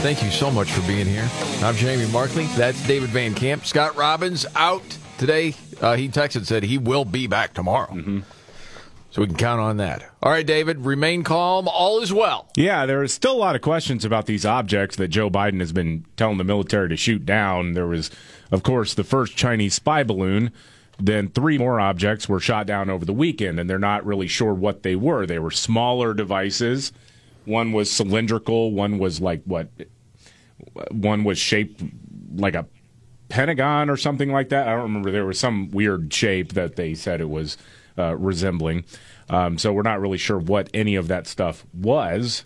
Thank you so much for being here. I'm Jamie Markley. That's David Van Camp. Scott Robbins out today. Uh, he texted said he will be back tomorrow. Mm-hmm. So we can count on that. All right, David, remain calm. All is well. Yeah, there is still a lot of questions about these objects that Joe Biden has been telling the military to shoot down. There was, of course, the first Chinese spy balloon. Then three more objects were shot down over the weekend, and they're not really sure what they were. They were smaller devices one was cylindrical. One was like what? One was shaped like a pentagon or something like that. I don't remember. There was some weird shape that they said it was uh, resembling. Um, so we're not really sure what any of that stuff was.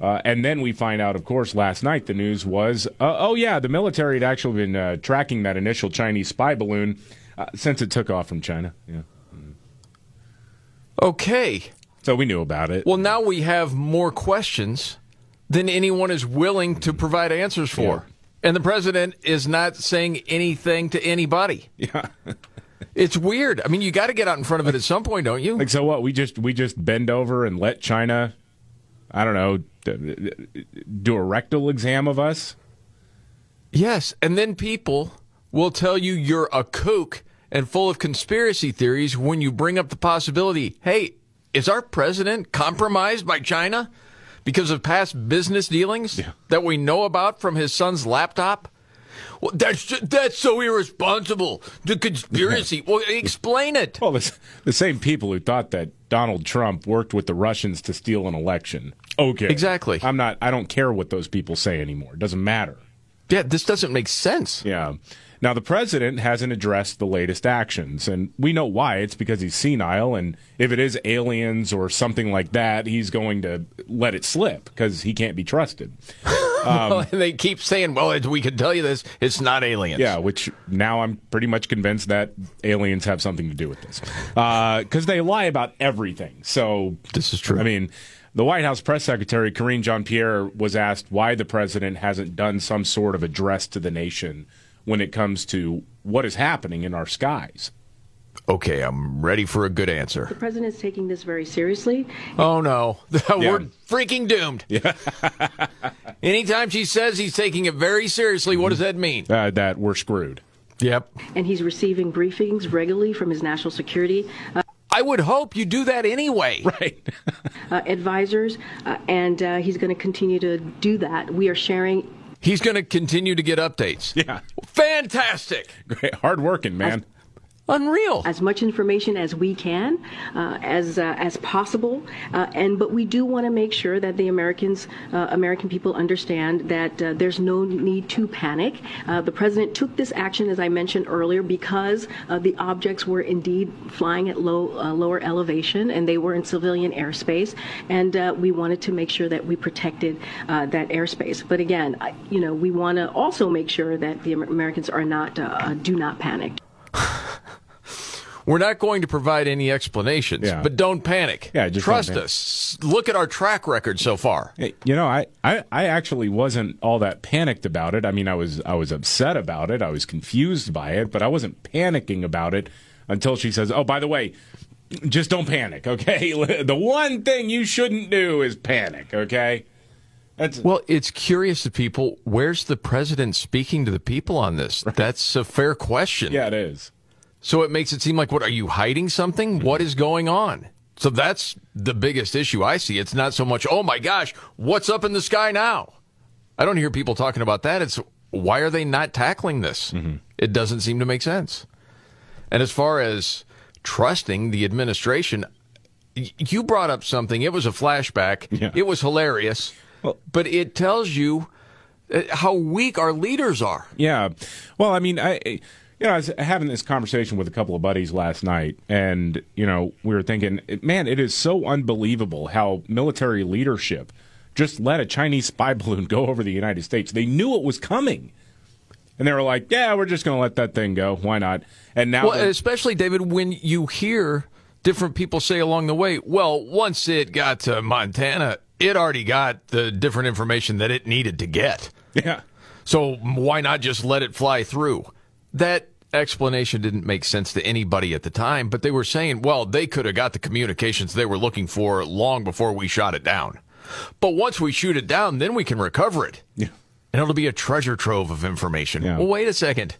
Uh, and then we find out, of course, last night the news was, uh, oh yeah, the military had actually been uh, tracking that initial Chinese spy balloon uh, since it took off from China. Yeah. Okay. So we knew about it. Well, now we have more questions than anyone is willing to provide answers for. Yeah. And the president is not saying anything to anybody. Yeah. it's weird. I mean, you got to get out in front of it at some point, don't you? Like so what? We just we just bend over and let China I don't know do a rectal exam of us? Yes, and then people will tell you you're a kook and full of conspiracy theories when you bring up the possibility, "Hey, is our president compromised by China because of past business dealings yeah. that we know about from his son's laptop? Well, that's just, that's so irresponsible. The conspiracy. well, explain it. Well, the, the same people who thought that Donald Trump worked with the Russians to steal an election. Okay, exactly. I'm not. I don't care what those people say anymore. It doesn't matter. Yeah, this doesn't make sense. Yeah. Now, the president hasn't addressed the latest actions, and we know why. It's because he's senile, and if it is aliens or something like that, he's going to let it slip because he can't be trusted. Um, well, they keep saying, well, we can tell you this, it's not aliens. Yeah, which now I'm pretty much convinced that aliens have something to do with this because uh, they lie about everything. So, this is true. I mean, the White House press secretary, Karine Jean Pierre, was asked why the president hasn't done some sort of address to the nation when it comes to what is happening in our skies. Okay, I'm ready for a good answer. The president is taking this very seriously. Oh no, we're freaking doomed. Yeah. Anytime she says he's taking it very seriously, what does that mean? Uh, that we're screwed. Yep. And he's receiving briefings regularly from his national security. Uh, I would hope you do that anyway. Right. uh, advisors, uh, and uh, he's going to continue to do that. We are sharing He's going to continue to get updates. Yeah. Fantastic. Great. Hard working, man. Unreal. As much information as we can, uh, as uh, as possible, uh, and but we do want to make sure that the Americans, uh, American people, understand that uh, there's no need to panic. Uh, the president took this action, as I mentioned earlier, because the objects were indeed flying at low lower elevation, and they were in civilian airspace, and we wanted to make sure that we protected that airspace. But again, I, you know, we want to also make sure that the Americans are not do not panic. We're not going to provide any explanations, yeah. but don't panic. Yeah, trust us. Look at our track record so far. You know, I, I, I actually wasn't all that panicked about it. I mean, I was I was upset about it. I was confused by it, but I wasn't panicking about it until she says, "Oh, by the way, just don't panic, okay? the one thing you shouldn't do is panic, okay?" That's, well, it's curious to people. Where's the president speaking to the people on this? Right. That's a fair question. Yeah, it is. So it makes it seem like, what are you hiding something? What is going on? So that's the biggest issue I see. It's not so much, oh my gosh, what's up in the sky now? I don't hear people talking about that. It's why are they not tackling this? Mm-hmm. It doesn't seem to make sense. And as far as trusting the administration, you brought up something. It was a flashback. Yeah. It was hilarious. Well, but it tells you uh, how weak our leaders are. Yeah. Well, I mean, I you know, I was having this conversation with a couple of buddies last night, and you know, we were thinking, man, it is so unbelievable how military leadership just let a Chinese spy balloon go over the United States. They knew it was coming. And they were like, yeah, we're just going to let that thing go. Why not? And now, Well, especially David, when you hear different people say along the way, "Well, once it got to Montana, it already got the different information that it needed to get." yeah. So why not just let it fly through? That explanation didn't make sense to anybody at the time, but they were saying, well, they could have got the communications they were looking for long before we shot it down. But once we shoot it down, then we can recover it. Yeah. And it'll be a treasure trove of information. Yeah. Well, wait a second.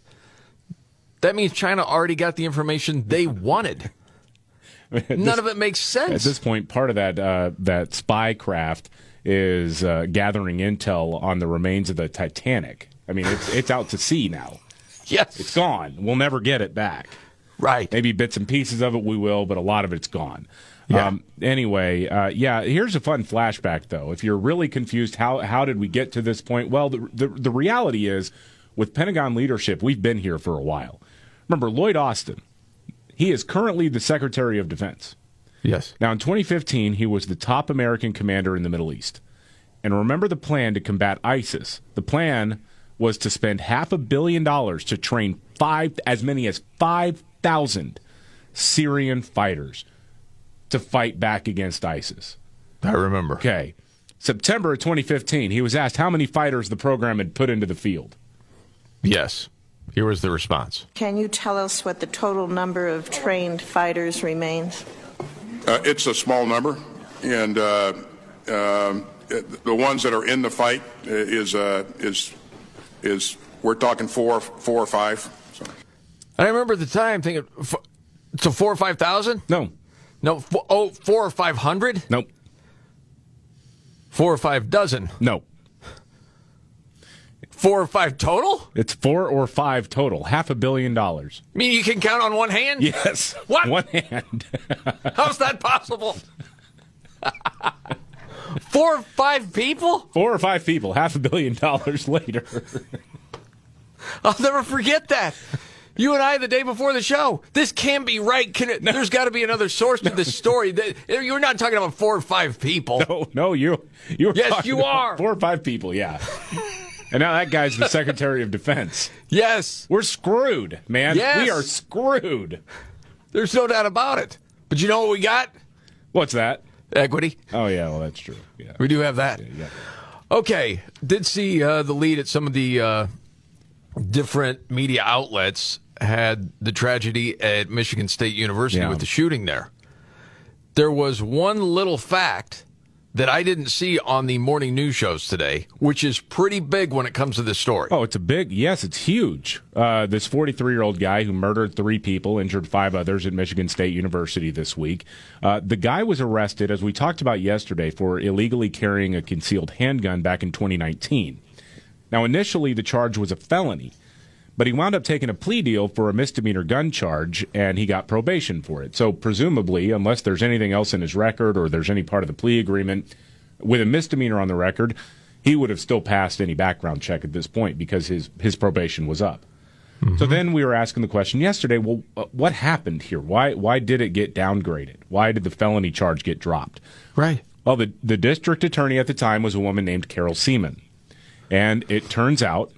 That means China already got the information they wanted. None of it makes sense. At this point, part of that uh, that spy craft is uh, gathering intel on the remains of the Titanic. I mean, it's it's out to sea now. Yes. It's gone. We'll never get it back. right. Maybe bits and pieces of it we will, but a lot of it's gone. Yeah. Um, anyway, uh, yeah. Here's a fun flashback, though. If you're really confused, how how did we get to this point? Well, the the, the reality is, with Pentagon leadership, we've been here for a while. Remember Lloyd Austin? He is currently the Secretary of Defense. Yes. Now, in 2015, he was the top American commander in the Middle East. And remember the plan to combat ISIS. The plan was to spend half a billion dollars to train five, as many as 5,000 Syrian fighters to fight back against ISIS. I remember. Okay. September of 2015, he was asked how many fighters the program had put into the field. Yes. Here was the response. Can you tell us what the total number of trained fighters remains? Uh, it's a small number, and uh, um, it- the ones that are in the fight uh, is uh, is is we're talking four four or five. So. I remember at the time thinking, f- so four or five thousand? No, No, f- oh, four or five hundred? nope, Four or five dozen? no. Four or five total? It's four or five total, half a billion dollars. I mean, you can count on one hand? Yes. What? One hand. How's that possible? Four or five people? Four or five people, half a billion dollars later. I'll never forget that. You and I, the day before the show, this can't be right. Can it, There's got to be another source to this story. You're not talking about four or five people. Oh no, you you were Yes, you are. four or five people, yeah. and now that guy's the Secretary of Defense. Yes, We're screwed, man. Yes. We are screwed. there's no doubt about it. But you know what we got? What's that? Equity. Oh yeah, well that's true. Yeah. We do have that. yeah. Okay, did see uh, the lead at some of the uh, different media outlets had the tragedy at Michigan State University Yeah. with the shooting there. There was one little fact that I didn't see on the morning news shows today, which is pretty big when it comes to this story. Oh, it's a big yes, it's huge. Uh, this 43 year old guy who murdered three people, injured five others at Michigan State University this week. Uh, the guy was arrested, as we talked about yesterday, for illegally carrying a concealed handgun back in 2019. Now, initially, the charge was a felony, but he wound up taking a plea deal for a misdemeanor gun charge, and he got probation for it. So, presumably, unless there's anything else in his record or there's any part of the plea agreement with a misdemeanor on the record, he would have still passed any background check at this point because his, his probation was up. So then we were asking the question yesterday, well, uh, what happened here? Why why did it get downgraded? Why did the felony charge get dropped? Right. Well, the, the district attorney at the time was a woman named Carol Siemon. And it turns out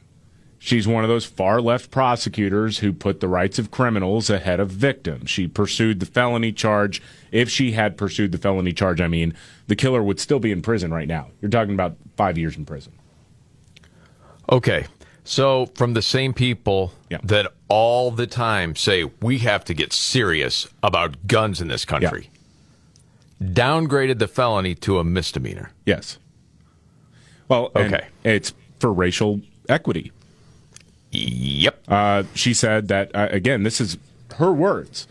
she's one of those far left prosecutors who put the rights of criminals ahead of victims. She pursued the felony charge. If she had pursued the felony charge, I mean, the killer would still be in prison right now. You're talking about five years in prison. Okay. So, from the same people Yeah. that all the time say we have to get serious about guns in this country, downgraded the felony to a misdemeanor. Yes. Well, Okay. it's for racial equity. Yep. Uh, she said that uh, again. This is her words,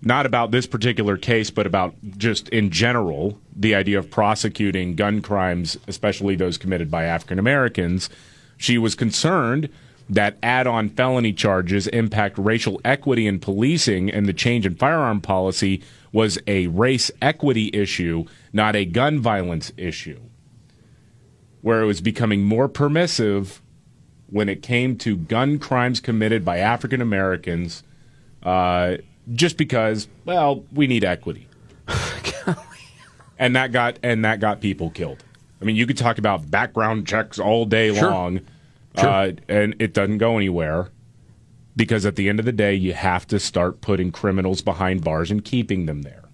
not about this particular case, but about just in general the idea of prosecuting gun crimes, especially those committed by African Americans. She was concerned that add-on felony charges impact racial equity in policing, and the change in firearm policy was a race equity issue, not a gun violence issue, where it was becoming more permissive when it came to gun crimes committed by African Americans, uh, just because, well, we need equity, and that got and that got people killed. I mean, you could talk about background checks all day Sure. long, uh, and it doesn't go anywhere because at the end of the day, you have to start putting criminals behind bars and keeping them there.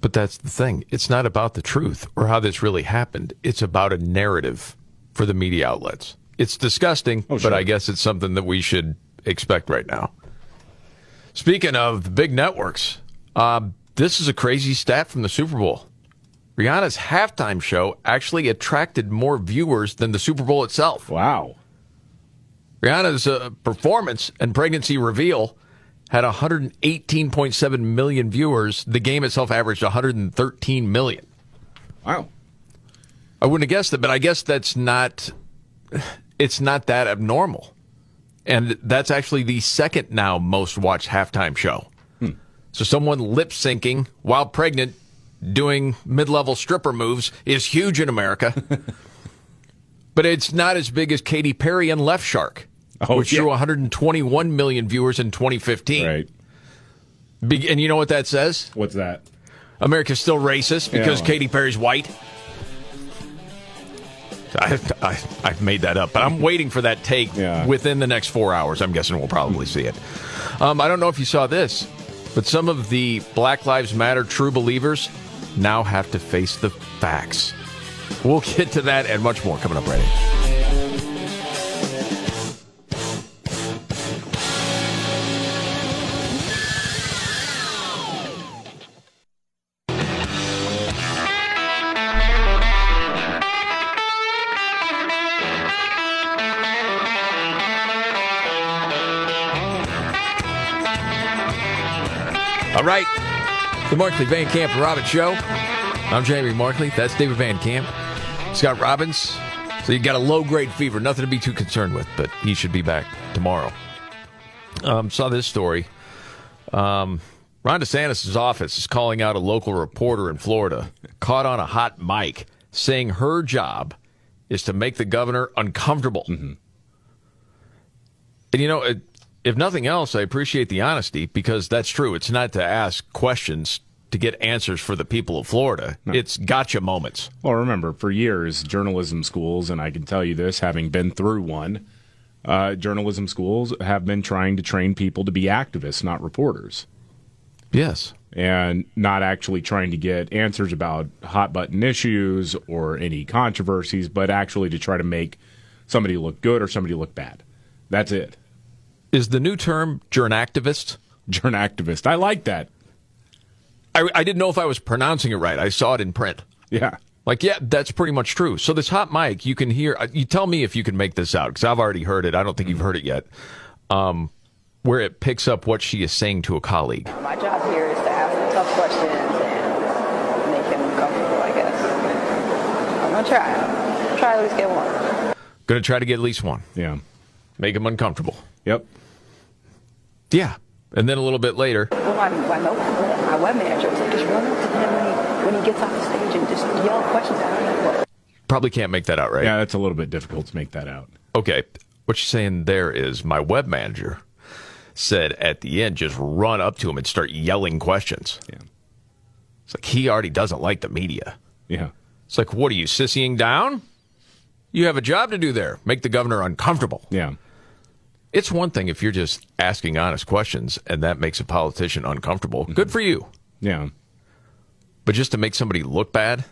But that's the thing. It's not about the truth or how this really happened. It's about a narrative for the media outlets. It's disgusting, Oh, sure. but I guess it's something that we should expect right now. Speaking of the big networks, um, this is a crazy stat from the Super Bowl. Rihanna's halftime show actually attracted more viewers than the Super Bowl itself. Wow. Rihanna's uh, performance and pregnancy reveal had 118.7 million viewers. The game itself averaged 113 million. Wow. I wouldn't have guessed it, but I guess that's not it's not that abnormal. And that's actually the second now most watched halftime show. Hmm. So someone lip syncing while pregnant doing mid-level stripper moves is huge in America. but it's not as big as Katy Perry and Left Shark, Oh, which yeah. drew 121 million viewers in 2015. Right. Be- And you know what that says? What's that? America's still racist because Yeah. Katy Perry's white. I, I, I've made that up, but I'm waiting for that take Yeah. within the next four hours. I'm guessing we'll probably see it. Um, I don't know if you saw this, but some of the Black Lives Matter true believers now have to face the facts. We'll get to that and much more coming up right in. All right. The Markley Van Camp and Robbins Show. I'm Jamie Markley. That's David Van Camp. Scott Robbins. So you got a low grade fever. Nothing to be too concerned with, but he should be back tomorrow. Um, saw this story. Um, Ron DeSantis' office is calling out a local reporter in Florida caught on a hot mic saying her job is to make the governor uncomfortable. And you know, it, if nothing else, I appreciate the honesty because that's true. It's not to ask questions to get answers for the people of Florida. It's gotcha moments. Well, remember, for years, journalism schools, and I can tell you this, having been through one, uh, journalism schools have been trying to train people to be activists, not reporters, Yes. and not actually trying to get answers about hot button issues or any controversies, but actually to try to make somebody look good or somebody look bad. That's it. Is the new term journ activist? You're activist. I like that. I, I didn't know if I was pronouncing it right. I saw it in print. Yeah. Like, yeah, that's pretty much true. So this hot mic, you can hear. uh, You tell me if you can make this out because I've already heard it. I don't think you've heard it yet. Um, where it picks up what she is saying to a colleague. My job here is to ask them tough questions and make them comfortable, I guess. I'm gonna try. Try to at least get one. Going to try to get at least one. Yeah. Make him uncomfortable. Yep. Yeah. And then a little bit later, Well, my, my, no- my web manager was like, just run up to him when he, when he gets off the stage and just yell questions at him. I'm like, what? probably can't make that out, right? Yeah, that's a little bit difficult to make that out. Okay. What you're saying there is my web manager said at the end, just run up to him and start yelling questions. Yeah. It's like he already doesn't like the media. Yeah. It's like, what are you, sissying down? You have a job to do there. Make the governor uncomfortable. Yeah. It's one thing if you're just asking honest questions and that makes a politician uncomfortable. Good for you. Yeah. But just to make somebody look bad,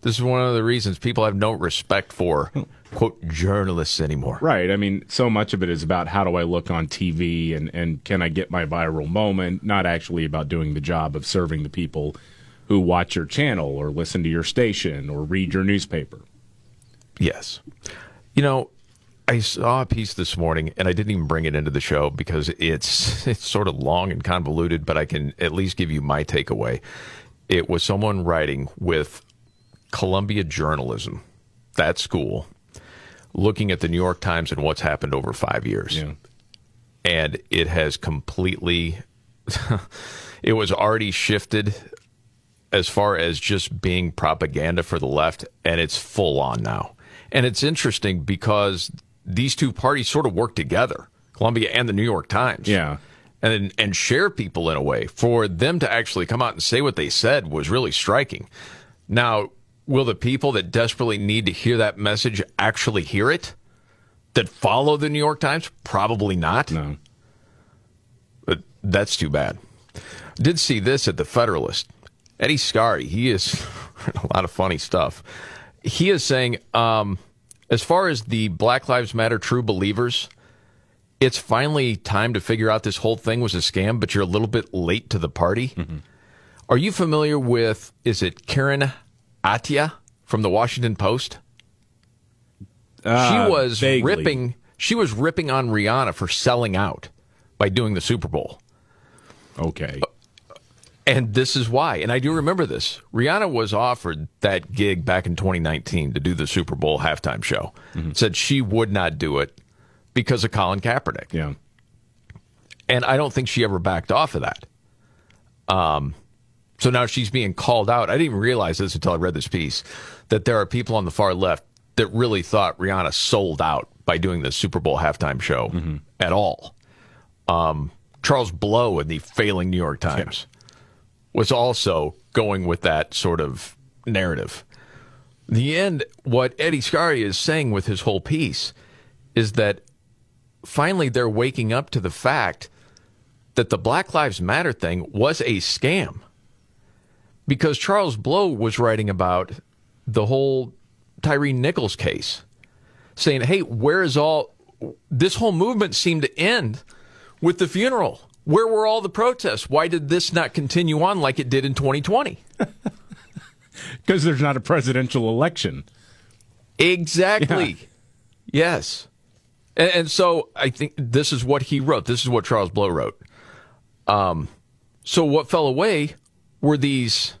this is one of the reasons people have no respect for, quote, journalists anymore. Right. I mean, so much of it is about how do I look on TV and, and can I get my viral moment, not actually about doing the job of serving the people who watch your channel or listen to your station or read your newspaper. Yes. You know, I saw a piece this morning and I didn't even bring it into the show because it's it's sort of long and convoluted, but I can at least give you my takeaway. It was someone writing with Columbia Journalism, that school, looking at the New York Times and what's happened over 5 years. Yeah. And it has completely it was already shifted as far as just being propaganda for the left, and it's full on now. And it's interesting because these two parties sort of work together, Columbia and the New York Times. Yeah. And and share people in a way. For them to actually come out and say what they said was really striking. Now, will the people that desperately need to hear that message actually hear it? that follow the New York Times? Probably not. No. But that's too bad. Did see this at the Federalist. Eddie Scarry, he is a lot of funny stuff. He is saying, um, as far as the Black Lives Matter true believers, it's finally time to figure out this whole thing was a scam, but you're a little bit late to the party. Are you familiar with, is it Karen Attiah from the Washington Post? Uh, she was vaguely. ripping she was ripping on Rihanna for selling out by doing the Super Bowl. Okay. And this is why. And I do remember this. Rihanna was offered that gig back in 2019 to do the Super Bowl halftime show. Said she would not do it because of Colin Kaepernick. Yeah. And I don't think she ever backed off of that. Um, so now she's being called out. I didn't even realize this until I read this piece that there are people on the far left that really thought Rihanna sold out by doing the Super Bowl halftime show at all. Um, Charles Blow in the failing New York Times was also going with that sort of narrative. In the end, what Eddie Scarry is saying with his whole piece is that finally they're waking up to the fact that the Black Lives Matter thing was a scam. Because Charles Blow was writing about the whole Tyre Nichols case, saying, hey, where is all this whole movement seemed to end with the funeral? Where were all the protests? Why did this not continue on like it did in 2020? Because there's not a presidential election. Exactly. Yes. And, and so I think this is what he wrote. This is what Charles Blow wrote. Um, so what fell away were these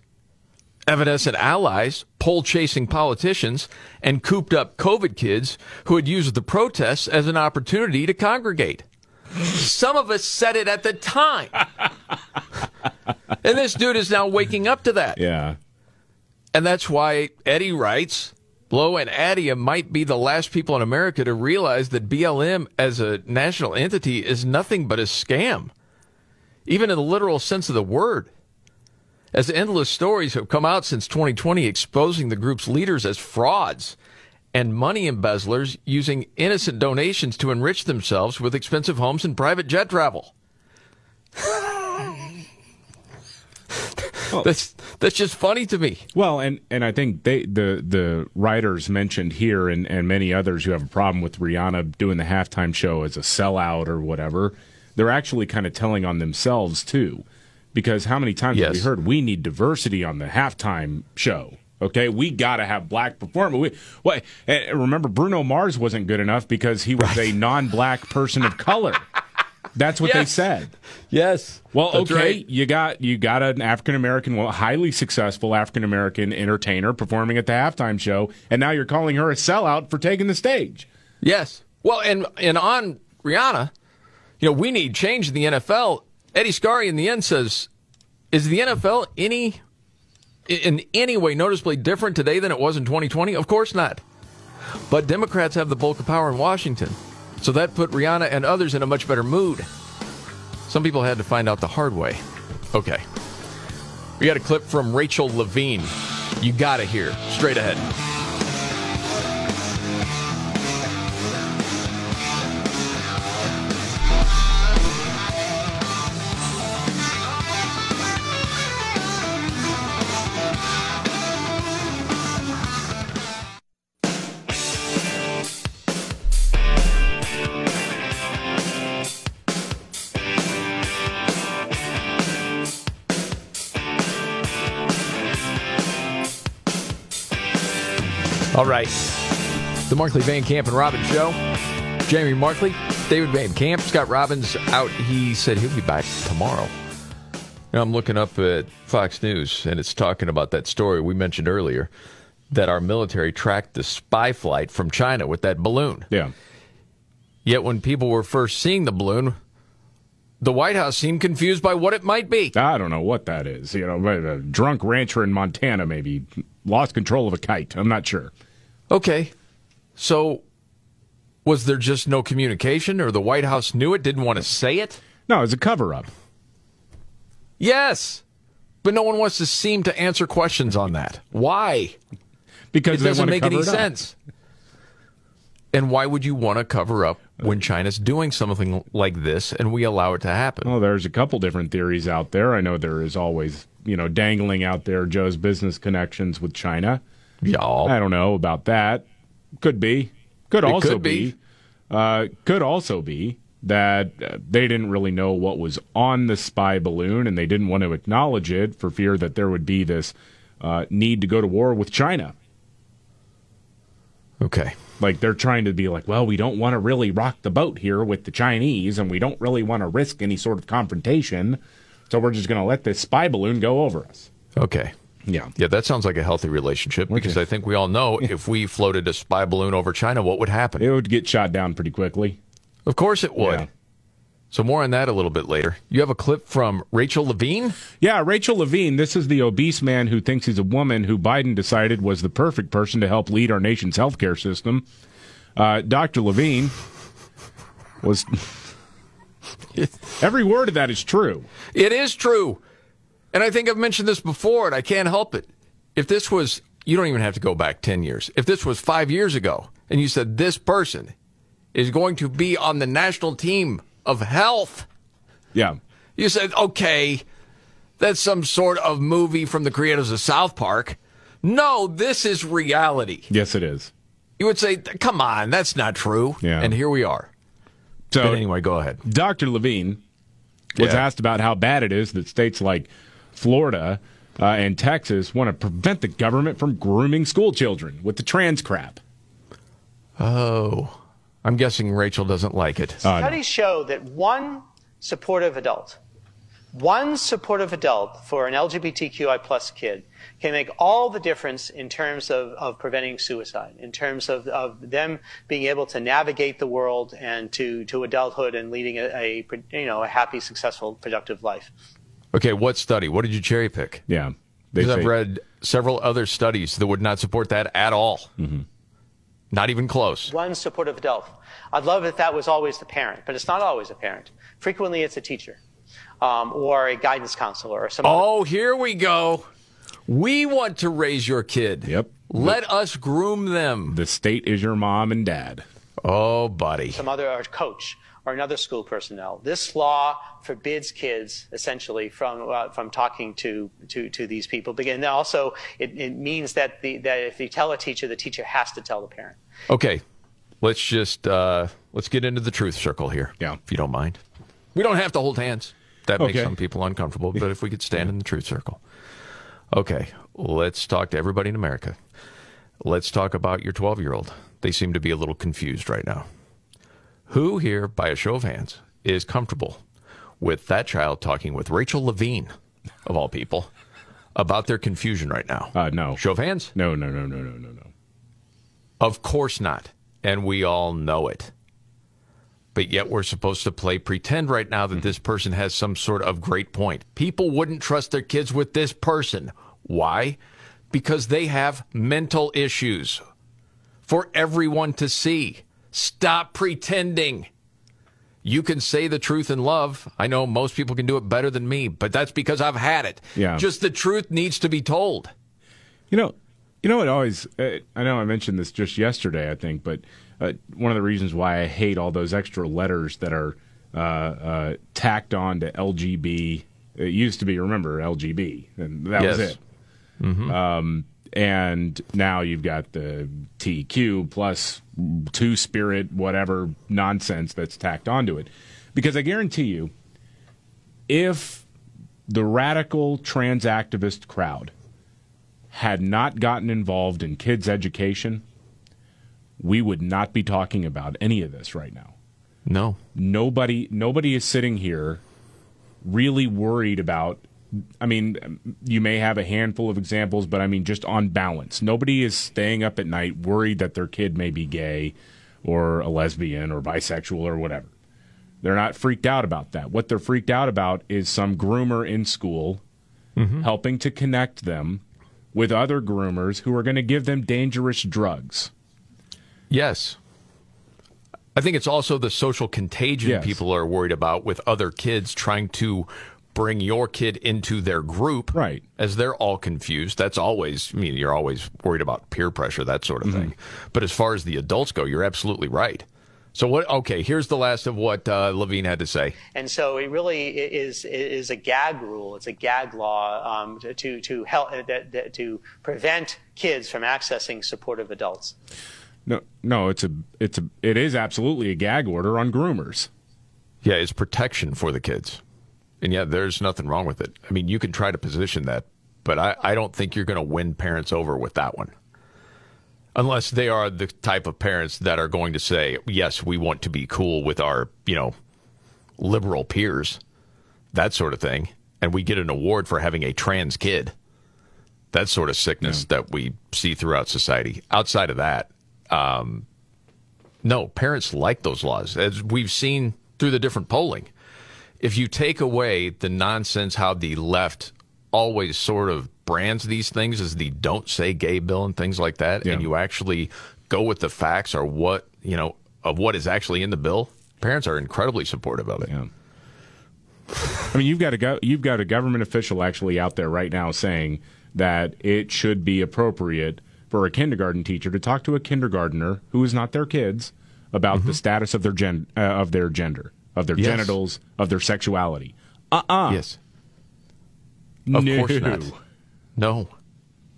evanescent allies, poll chasing politicians, and cooped up COVID kids who had used the protests as an opportunity to congregate. Some of us said it at the time. and this dude is now waking up to that. Yeah. And that's why Eddie writes Blow and Attiah might be the last people in America to realize that BLM as a national entity is nothing but a scam, even in the literal sense of the word. As endless stories have come out since 2020 exposing the group's leaders as frauds and money embezzlers using innocent donations to enrich themselves with expensive homes and private jet travel. that's that's just funny to me. Well, and, and I think they the the writers mentioned here and, and many others who have a problem with Rihanna doing the halftime show as a sellout or whatever, they're actually kind of telling on themselves too. Because how many times have we heard we need diversity on the halftime show? Okay, we got to have black performers. We, what, eh, remember, Bruno Mars wasn't good enough because he was a non-black person of color. That's what they said. Yes. Well, That's okay, right. you got you got an African American, well, highly successful African American entertainer performing at the halftime show, and now you're calling her a sellout for taking the stage. Yes. Well, and and on Rihanna, you know, we need change in the NFL. Eddie Scarry in the end says, "Is the NFL any in any way noticeably different today than it was in 2020? Of course not. But Democrats have the bulk of power in Washington, so that put Rihanna and others in a much better mood. Some people had to find out the hard way. Okay, we got a clip from Rachel Levine. You got to hear straight ahead. All right. The Markley Van Camp and Robbins Show. Jamie Markley, David Van Camp, Scott Robbins out. He said he'll be back tomorrow. Now I'm looking up at Fox News, and it's talking about that story we mentioned earlier that our military tracked the spy flight from China with that balloon. Yeah. Yet when people were first seeing the balloon, the White House seemed confused by what it might be. I don't know what that is. You know, a drunk rancher in Montana maybe lost control of a kite. I'm not sure. Okay. So was there just no communication, or the White House knew it, didn't want to say it? No, it's a cover up. Yes. But no one wants to seem to answer questions on that. Why? Because It doesn't make any sense. And why would you want to cover up when China's doing something like this and we allow it to happen? Well, there's a couple different theories out there. I know there is always, you know, dangling out there Joe's business connections with China. Y'all. I don't know about that. Could be. Could It also could be. Uh, could also be that uh, they didn't really know what was on the spy balloon and they didn't want to acknowledge it for fear that there would be this uh, need to go to war with China. Okay. Like they're trying to be like, well, we don't want to really rock the boat here with the Chinese and we don't really want to risk any sort of confrontation. So we're just going to let this spy balloon go over us. Okay. Yeah. Yeah, that sounds like a healthy relationship because I think we all know if we floated a spy balloon over China, what would happen? It would get shot down pretty quickly. Of course it would. Yeah. So more on that a little bit later. You have a clip from Rachel Levine? Yeah, Rachel Levine. This is the obese man who thinks he's a woman who Biden decided was the perfect person to help lead our nation's healthcare system. Uh, Dr. Levine was. Every word of that is true. It is true. And I think I've mentioned this before, and I can't help it. If this was, you don't even have to go back 10 years. If this was five years ago, and you said this person is going to be on the national team of health, Yeah. you said, okay, that's some sort of movie from the creators of South Park. No, this is reality. Yes, it is. You would say, come on, that's not true. Yeah. And here we are. So But anyway, go ahead. Dr. Levine was Yeah. asked about how bad it is that states like Florida uh, and Texas want to prevent the government from grooming school children with the trans crap. Oh, I'm guessing Rachel doesn't like it. Uh, Studies show that one supportive adult, one supportive adult for an LGBTQI plus kid can make all the difference in terms of, of preventing suicide, in terms of, of them being able to navigate the world and to, to adulthood and leading a, a you know a happy, successful, productive life. Okay, what study? What did you cherry pick? yeah. Because I've read several other studies that would not support that at all. Mm-hmm. Not even close. One supportive adult. I'd love if that was always the parent, but it's not always a parent. Frequently, it's a teacher um, or a guidance counselor or some. other- Oh, here we go. We want to raise your kid. Yep. Let us groom them. the state is your mom and dad. Oh, buddy. some other or coach or another school personnel. This law forbids kids essentially from uh, from talking to, to to these people. But again, also it, it means that the that if you tell a teacher, the teacher has to tell the parent. Okay, let's just uh, let's get into the truth circle here. Yeah. if you don't mind. We don't have to hold hands. That makes some people uncomfortable. But if we could stand in the truth circle. Okay, let's talk to everybody in America. Let's talk about your 12 year old. They seem to be a little confused right now. Who here, by a show of hands, is comfortable with that child talking with Rachel Levine, of all people, about their confusion right now? Uh, no. Show of hands? No, no, no, no, no, no, no. Of course not. And we all know it. But yet we're supposed to play pretend right now that this person has some sort of great point. People wouldn't trust their kids with this person. Why? Because they have mental issues for everyone to see. Stop pretending. You can say the truth in love. I know most people can do it better than me, but that's because I've had it. Yeah. Just the truth needs to be told. You know, you know what always. Uh, I know I mentioned this just yesterday, I think, but uh, one of the reasons why I hate all those extra letters that are uh, uh, tacked on to LGB. It used to be, remember, LGB, and that was Yes. it. Um, and now you've got the TQ plus two spirit, whatever nonsense that's tacked onto it. Because I guarantee you, if the radical trans activist crowd had not gotten involved in kids' education, we would not be talking about any of this right now. No. Nobody nobody is sitting here really worried about I mean, you may have a handful of examples, but I mean, just on balance, nobody is staying up at night worried that their kid may be gay or a lesbian or bisexual or whatever. They're not freaked out about that. What they're freaked out about is some groomer in school mm-hmm. helping to connect them with other groomers who are going to give them dangerous drugs. Yes. I think it's also the social contagion Yes. people are worried about with other kids trying to bring your kid into their group. Right. As they're all confused. That's always, I mean, you're always worried about peer pressure, that sort of thing. But as far as the adults go, you're absolutely right. So what? Okay, here's the last of what uh, Levine had to say. And so it really is is a gag rule. It's a gag law um, to to to help uh, that, that, to prevent kids from accessing supportive adults. No, no, it's a, it's a, it is absolutely a gag order on groomers. Yeah, it's protection for the kids. And yeah, there's nothing wrong with it. I mean, you can try to position that, but I, I don't think you're going to win parents over with that one. Unless they are the type of parents that are going to say, yes, we want to be cool with our, you know, liberal peers, that sort of thing. And we get an award for having a trans kid. That sort of sickness that we see throughout society. Outside of that, um, no, parents like those laws, as we've seen through the different polling. If you take away the nonsense, how the left always sort of brands these things as the don't say gay bill and things like that, Yeah. and you actually go with the facts or what, you know, of what is actually in the bill, parents are incredibly supportive of it. Yeah. I mean, you've got a go- you've got a government official actually out there right now saying that it should be appropriate for a kindergarten teacher to talk to a kindergartner who is not their kids about the status of their gen- uh, of their gender, of their Yes. genitals, of their sexuality. Uh-uh. Yes. Of no. course not. No,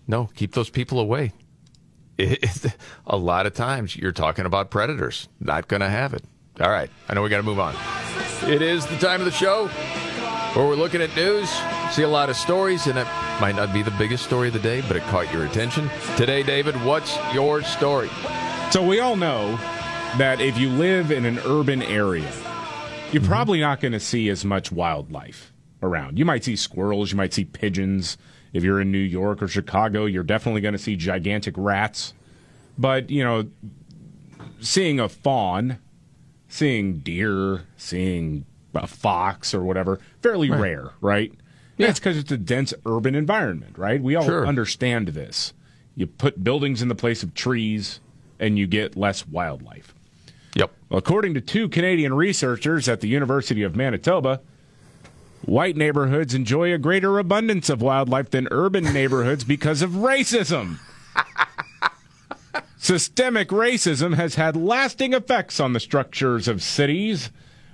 no, keep those people away. It, a lot of times you're talking about predators. Not going to have it. All right, I know we got to move on. It is the time of the show where we're looking at news, see a lot of stories, and it might not be the biggest story of the day, but it caught your attention. Today, David, what's your story? So we all know that if you live in an urban area, you're mm-hmm. probably not going to see as much wildlife around. You might see squirrels, you might see pigeons. If you're in New York or Chicago, you're definitely going to see gigantic rats. But, you know, seeing a fawn, seeing deer, seeing a fox or whatever, fairly rare, right? Yeah, it's because it's a dense urban environment, right? We all Sure. understand this. You put buildings in the place of trees, and you get less wildlife. Yep. According to two Canadian researchers at the University of Manitoba, white neighborhoods enjoy a greater abundance of wildlife than urban neighborhoods because of racism. Systemic racism has had lasting effects on the structures of cities.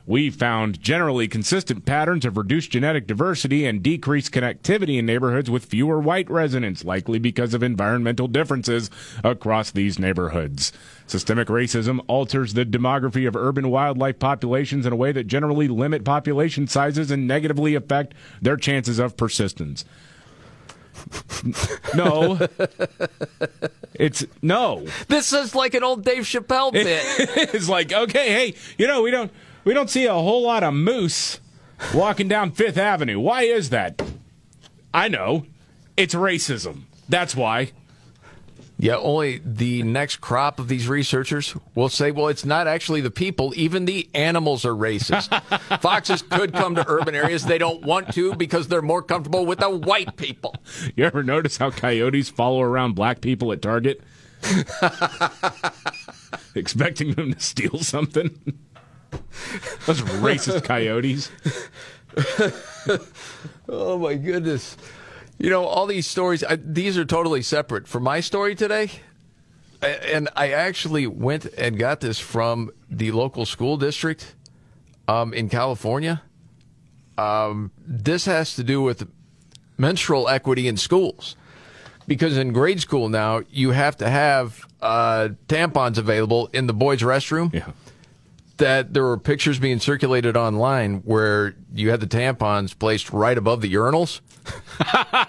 We found generally consistent patterns of reduced genetic diversity and decreased connectivity in neighborhoods with fewer white residents, likely because of environmental differences across these neighborhoods. Systemic racism alters the demography of urban wildlife populations in a way that generally limit population sizes and negatively affect their chances of persistence. No. It's no. This is like an old Dave Chappelle bit. it's like, okay, hey, you know, we don't we don't see a whole lot of moose walking down Fifth Avenue. Why is that? I know. It's racism. That's why. Yeah, only the next crop of these researchers will say, well, it's not actually the people. Even the animals are racist. Foxes could come to urban areas. They don't want to because they're more comfortable with the white people. You ever notice how coyotes follow around black people at Target? Expecting them to steal something? Those racist coyotes. Oh, my goodness. You know, all these stories, I, these are totally separate. For my story today, a- and I actually went and got this from the local school district um, in California. Um, this has to do with menstrual equity in schools. Because in grade school now, you have to have uh, tampons available in the boys' restroom. Yeah. That there were pictures being circulated online where you had the tampons placed right above the urinals.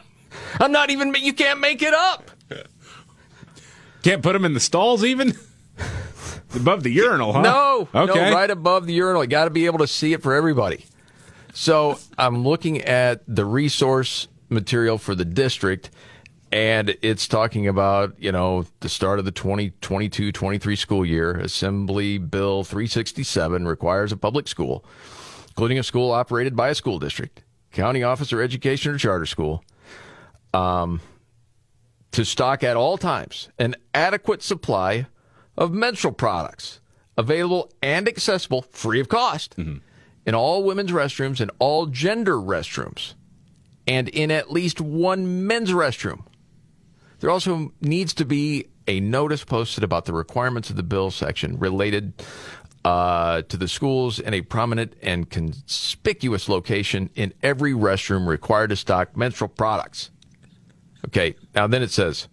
I'm not even, you can't make it up. Can't put them in the stalls even? Above the urinal, huh? No, Okay. no, right above the urinal. You got to be able to see it for everybody. So I'm looking at the resource material for the district, and it's talking about you know the start of the 2022-23 school year. Assembly Bill 367 requires a public school, including a school operated by a school district, county office or education or charter school, um, to stock at all times an adequate supply of menstrual products available and accessible free of cost in all women's restrooms and all gender restrooms, and in at least one men's restroom. There also needs to be a notice posted about the requirements of the bill section related uh, to the schools in a prominent and conspicuous location in every restroom required to stock menstrual products. Okay, now then it says,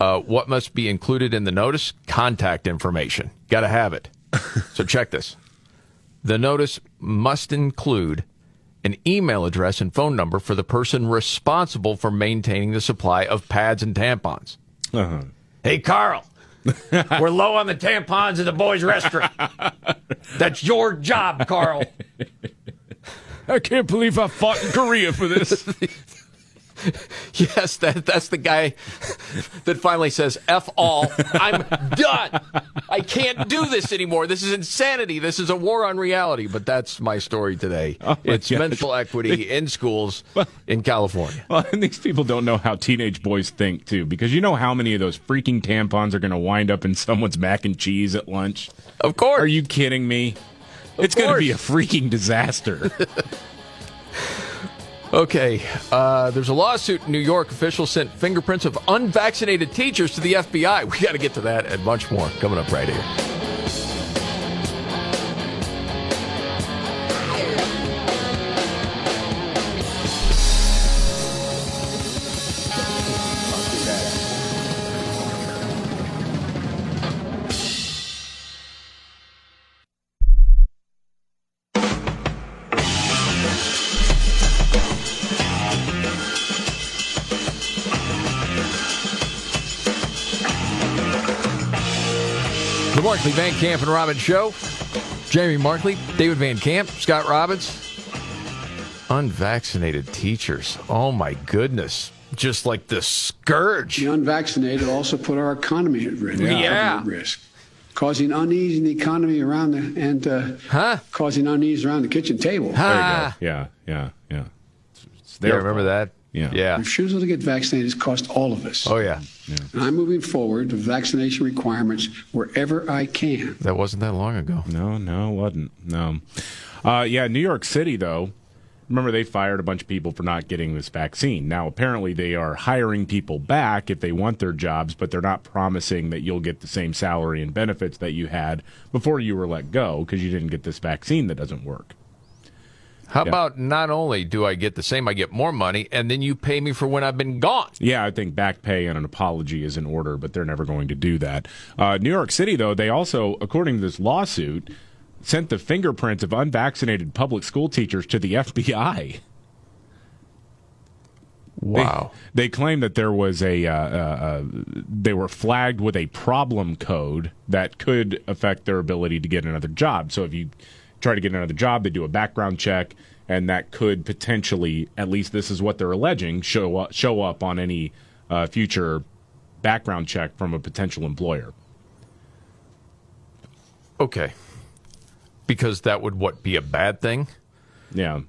uh, what must be included in the notice? Contact information. Got to have it. so check this. The notice must include an email address and phone number for the person responsible for maintaining the supply of pads and tampons. Uh-huh. Hey, Carl, we're low on the tampons in the boys' restroom. That's your job, Carl. I can't believe I fought in Korea for this. Yes, that, that's the guy that finally says, F all. I'm done. I can't do this anymore. This is insanity. This is a war on reality. But that's my story today. Oh my it's gosh. mental equity in schools in California. Well, and these people don't know how teenage boys think, too, because you know how many of those freaking tampons are going to wind up in someone's mac and cheese at lunch? Of course. Are you kidding me? it's going to be a freaking disaster. Okay, uh, there's a lawsuit in New York. Officials sent fingerprints of unvaccinated teachers to the FBI. We got to get to that and much more coming up right here. Van Camp and Robbins Show. Jamie Markley, David Van Camp, Scott Robbins. Unvaccinated teachers. Oh my goodness. Just like the scourge. The unvaccinated also put our economy at risk. Yeah. At risk, causing unease in the economy around the and uh, Huh? causing unease around the kitchen table. Ah. yeah, yeah, yeah. It's, it's Yeah, their remember that? Yeah. Yeah. Refusal to get vaccinated has cost all of us. Oh, yeah. And I'm moving forward with vaccination requirements wherever I can. That wasn't that long ago. No, no, it wasn't. No. Uh, yeah, New York City, though, remember they fired a bunch of people for not getting this vaccine. Now, apparently, they are hiring people back if they want their jobs, but they're not promising that you'll get the same salary and benefits that you had before you were let go because you didn't get this vaccine that doesn't work. How Yeah. about not only do I get the same, I get more money, and then you pay me for when I've been gone? Yeah, I think back pay and an apology is in order, but they're never going to do that. Uh, New York City, though, they also, according to this lawsuit, sent the fingerprints of unvaccinated public school teachers to the FBI. Wow. They, they claim that there was a, uh, uh, uh, they were flagged with a problem code that could affect their ability to get another job. So if you try to get another job, they do a background check, and that could potentially, at least this is what they're alleging, show up, show up on any uh, future background check from a potential employer. Okay. Because that would what be a bad thing? Yeah.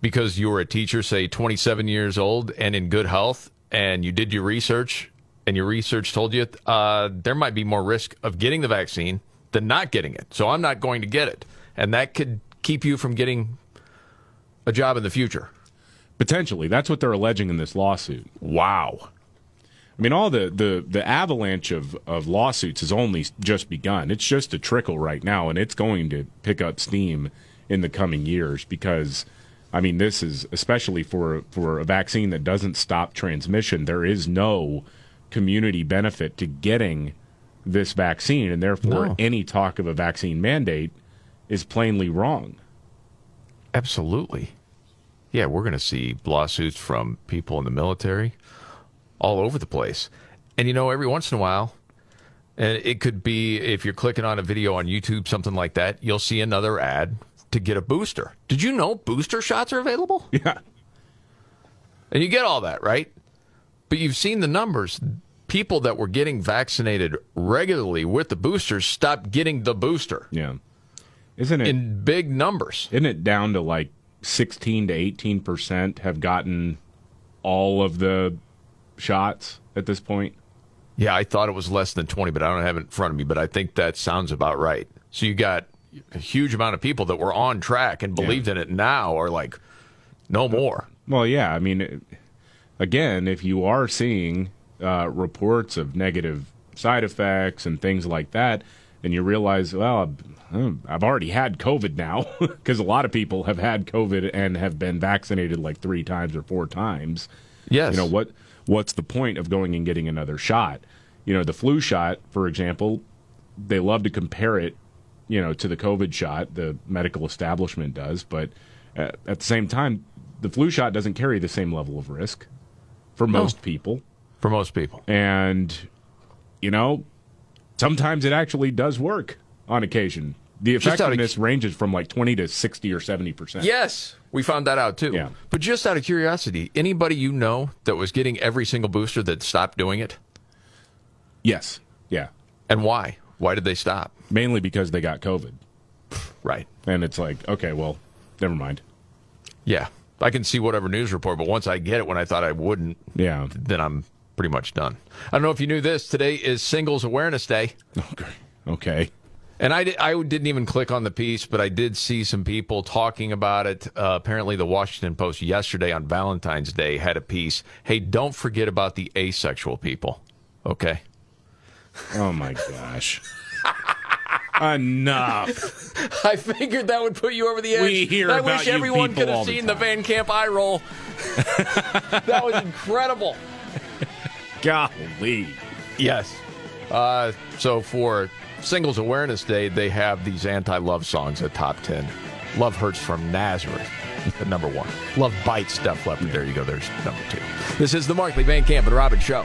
Because you were a teacher, say 27 years old and in good health, and you did your research, and your research told you uh, there might be more risk of getting the vaccine than not getting it. So I'm not going to get it. And that could keep you from getting a job in the future. Potentially. That's what they're alleging in this lawsuit. Wow. I mean, all the, the, the avalanche of, of lawsuits has only just begun. It's just a trickle right now, and it's going to pick up steam in the coming years because, I mean, this is especially for for a vaccine that doesn't stop transmission. There is no community benefit to getting this vaccine, and therefore, No. any talk of a vaccine mandate is plainly wrong. Absolutely. Yeah, we're going to see lawsuits from people in the military all over the place. And you know, every once in a while, and it could be if you're clicking on a video on YouTube, something like that, you'll see another ad to get a booster. Did you know booster shots are available? Yeah. And you get all that, right? But you've seen the numbers. People that were getting vaccinated regularly with the boosters stopped getting the booster Yeah. Isn't it? in big numbers. Isn't it down to like 16 to 18 percent have gotten all of the shots at this point? Yeah, I thought it was less than 20, but I don't have it in front of me. But I think that sounds about right. So you got a huge amount of people that were on track and believed in it now are like, no more. Well, yeah. I mean, again, if you are seeing uh, reports of negative side effects and things like that, and you realize, well, I've, I've already had COVID now, because a lot of people have had COVID and have been vaccinated like three times or four times. Yes. You know what? What's the point of going and getting another shot? You know, the flu shot, for example, they love to compare it, you know, to the COVID shot. The medical establishment does, but uh, at the same time, the flu shot doesn't carry the same level of risk for most people, For most people. and you know, sometimes it actually does work on occasion. The out of- effectiveness ranges from like twenty to sixty or seventy percent. Yes, we found that out too. Yeah. But just out of curiosity, anybody you know that was getting every single booster that stopped doing it? Yes. Yeah. And why? Why did they stop? Mainly because they got COVID, Right. and it's like, okay, well, never mind. Yeah. I can see whatever news report, but once I get it when I thought I wouldn't, Yeah. then I'm pretty much done. I don't know if you knew this. Today is Singles Awareness Day. Okay. Okay. And I, di- I didn't even click on the piece, but I did see some people talking about it. Uh, apparently, the Washington Post yesterday on Valentine's Day had a piece. Hey, don't forget about the asexual people. Okay. Oh my gosh. Enough. I figured that would put you over the edge. We hear I about wish everyone could have seen the. Van Camp eye roll. that was incredible. Golly. Yes. Uh, so for Singles Awareness Day, they have these anti-love songs at top ten. Love hurts from Nazareth at number one. Love bites Def Leppard. There you go. There's number two. This is the Markley Van Camp and Robbins Show.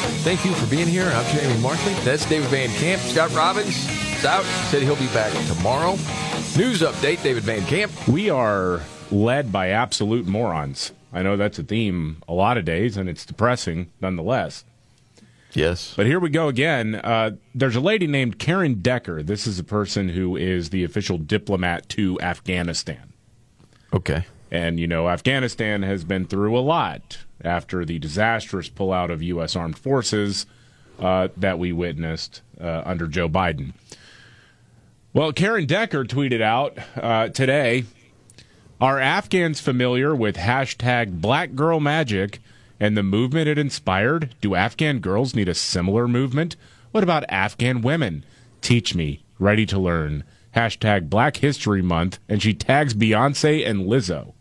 Thank you for being here. I'm Jamie Markley. That's David Van Camp. Scott Robbins is out. Said he'll be back tomorrow. News update, David Van Camp. We are led by absolute morons. I know that's a theme a lot of days, and it's depressing nonetheless. Yes. But here we go again. Uh, there's a lady named Karen Decker. This is a person who is the official diplomat to Afghanistan. Okay. And, you know, Afghanistan has been through a lot after the disastrous pullout of U.S. armed forces uh, that we witnessed uh, under Joe Biden. Well, Karen Decker tweeted out uh, today Are Afghans familiar with hashtag Black Girl Magic and the movement it inspired? Do Afghan girls need a similar movement? What about Afghan women? Teach me. Ready to learn. Hashtag Black History Month. And she tags Beyonce and Lizzo.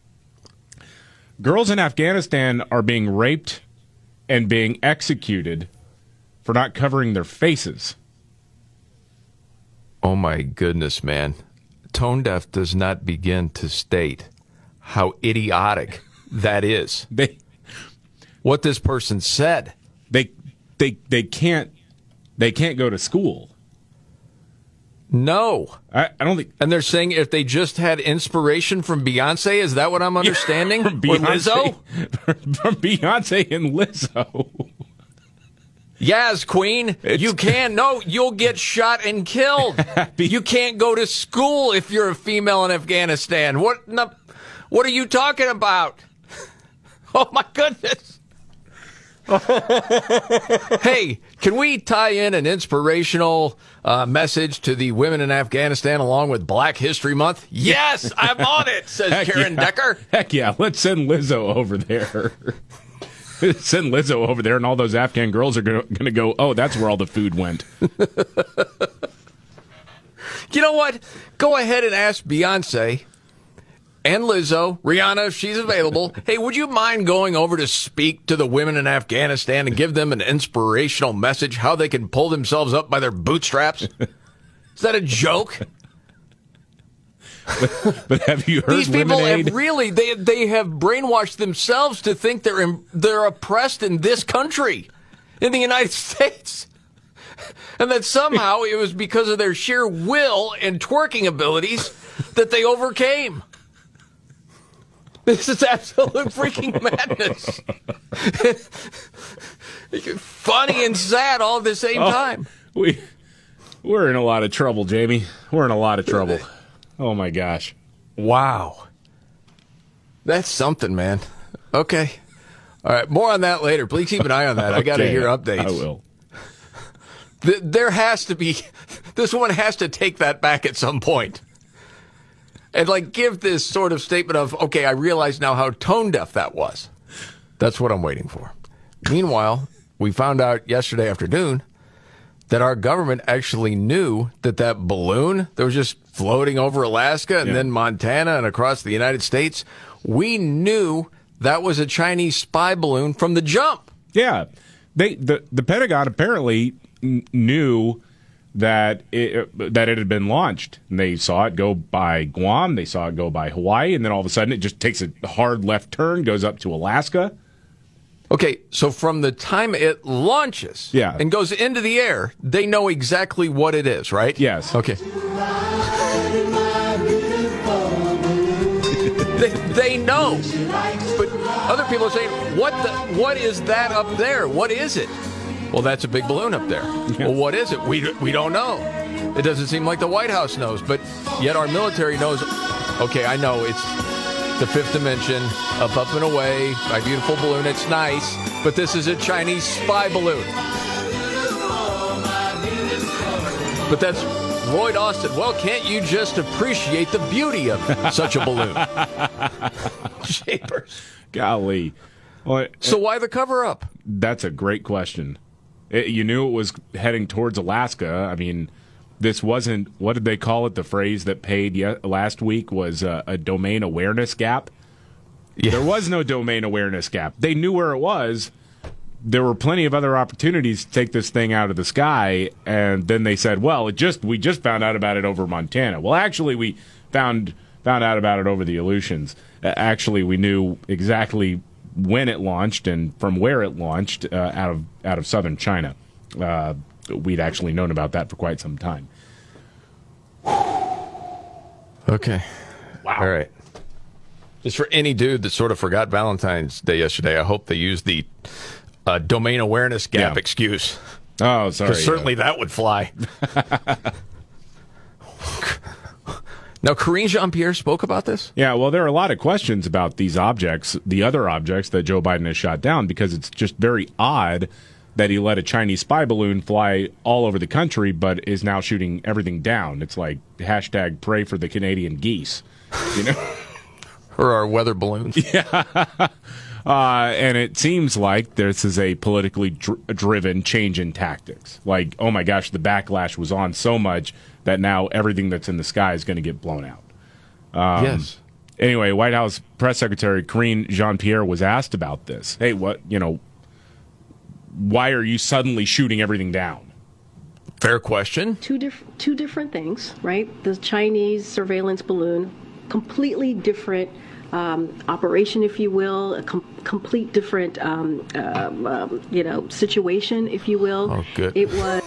Girls in Afghanistan are being raped and being executed for not covering their faces. Oh my goodness, man. Tone deaf does not begin to state how idiotic that is. They What this person said. they they they can't they can't go to school. No. I, I don't think And they're saying if they just had inspiration from Beyonce, is that what I'm understanding? or Lizzo? from Beyonce and Lizzo. Yes, Queen. you can. No, you'll get shot and killed. you can't go to school if you're a female in Afghanistan. What? in the- what are you talking about? Oh my goodness. hey, can we tie in an inspirational uh, message to the women in Afghanistan along with Black History Month? Yes, I'm on it, says Heck Karen yeah. Decker. Heck yeah, let's send Lizzo over there. send Lizzo over there, and all those Afghan girls are going to go. Oh, that's where all the food went. You know what? Go ahead and ask Beyonce and Lizzo, Rihanna, if she's available. hey, would you mind going over to speak to the women in Afghanistan and give them an inspirational message how they can pull themselves up by their bootstraps? Is that a joke? But have you heard These people Lemonade? have really they they have brainwashed themselves to think they're in, they're oppressed in this country, in the United States. and that somehow it was because of their sheer will and twerking abilities that they overcame. This is absolute freaking madness. Funny and sad all at the same Oh, time. We we're in a lot of trouble, Jamie. We're in a lot of trouble. Oh my gosh. Wow. That's something, man. Okay. All right. More on that later. Please keep an eye on that. I got to hear updates. I will. There has to be, this one has to take that back at some point. And like give this sort of statement of, okay, I realize now how tone deaf that was. That's what I'm waiting for. Meanwhile, we found out yesterday afternoon that our government actually knew that that balloon that was just floating over Alaska and Yeah. then Montana and across the United States, we knew that was a Chinese spy balloon from the jump. Yeah, they the the Pentagon apparently n- knew that it that it had been launched. And they saw it go by Guam, they saw it go by Hawaii, and then all of a sudden it just takes a hard left turn, goes up to Alaska. Okay, so from the time it launches Yeah. and goes into the air, they know exactly what it is, right? Yes. Okay. they, they know. But other people are saying, what the what is that up there? What is it? Well, that's a big balloon up there. Well, what is it? We, we don't know. It doesn't seem like the White House knows, but yet our military knows. Okay, I know it's the fifth dimension, up, up, and away, my beautiful balloon. It's nice, but this is a Chinese spy balloon. But that's Lloyd Austin. Well, can't you just appreciate the beauty of such a balloon? Shapers. Golly. Well, So why the cover up? That's a great question. It, you knew it was heading towards Alaska. I mean, this wasn't what did they call it? The phrase that paid ye- last week was uh, a domain awareness gap. There was no domain awareness gap. They knew where it was. There were plenty of other opportunities to take this thing out of the sky, and then they said, "Well, it just we just found out about it over Montana." Well, actually, we found found out about it over the Aleutians. Uh, actually, we knew exactly when it launched and from where it launched uh, out of out of southern China. Uh, we'd actually known about that for quite some time. Okay. Wow. All right. Just for any dude that sort of forgot Valentine's Day yesterday, I hope they use the uh, domain awareness gap Yeah. excuse. Oh, sorry. Because certainly that would fly. now, Karine Jean Pierre spoke about this. Yeah, well, there are a lot of questions about these objects, the other objects that Joe Biden has shot down, because it's just very odd that he let a Chinese spy balloon fly all over the country, but is now shooting everything down. It's like hashtag pray for the Canadian geese, you know? Or our weather balloons. yeah. Uh, and it seems like this is a politically dr- driven change in tactics. Like, oh my gosh, the backlash was on so much that now everything that's in the sky is going to get blown out. Um, Yes. Anyway, White House Press Secretary Karine Jean Pierre was asked about this. Hey, what, you know, why are you suddenly shooting everything down? Fair question. two diff- two different things, right? The Chinese surveillance balloon, completely different um, operation, if you will, a com- complete different, um, um, um, you know, situation, if you will. Oh, good. It was.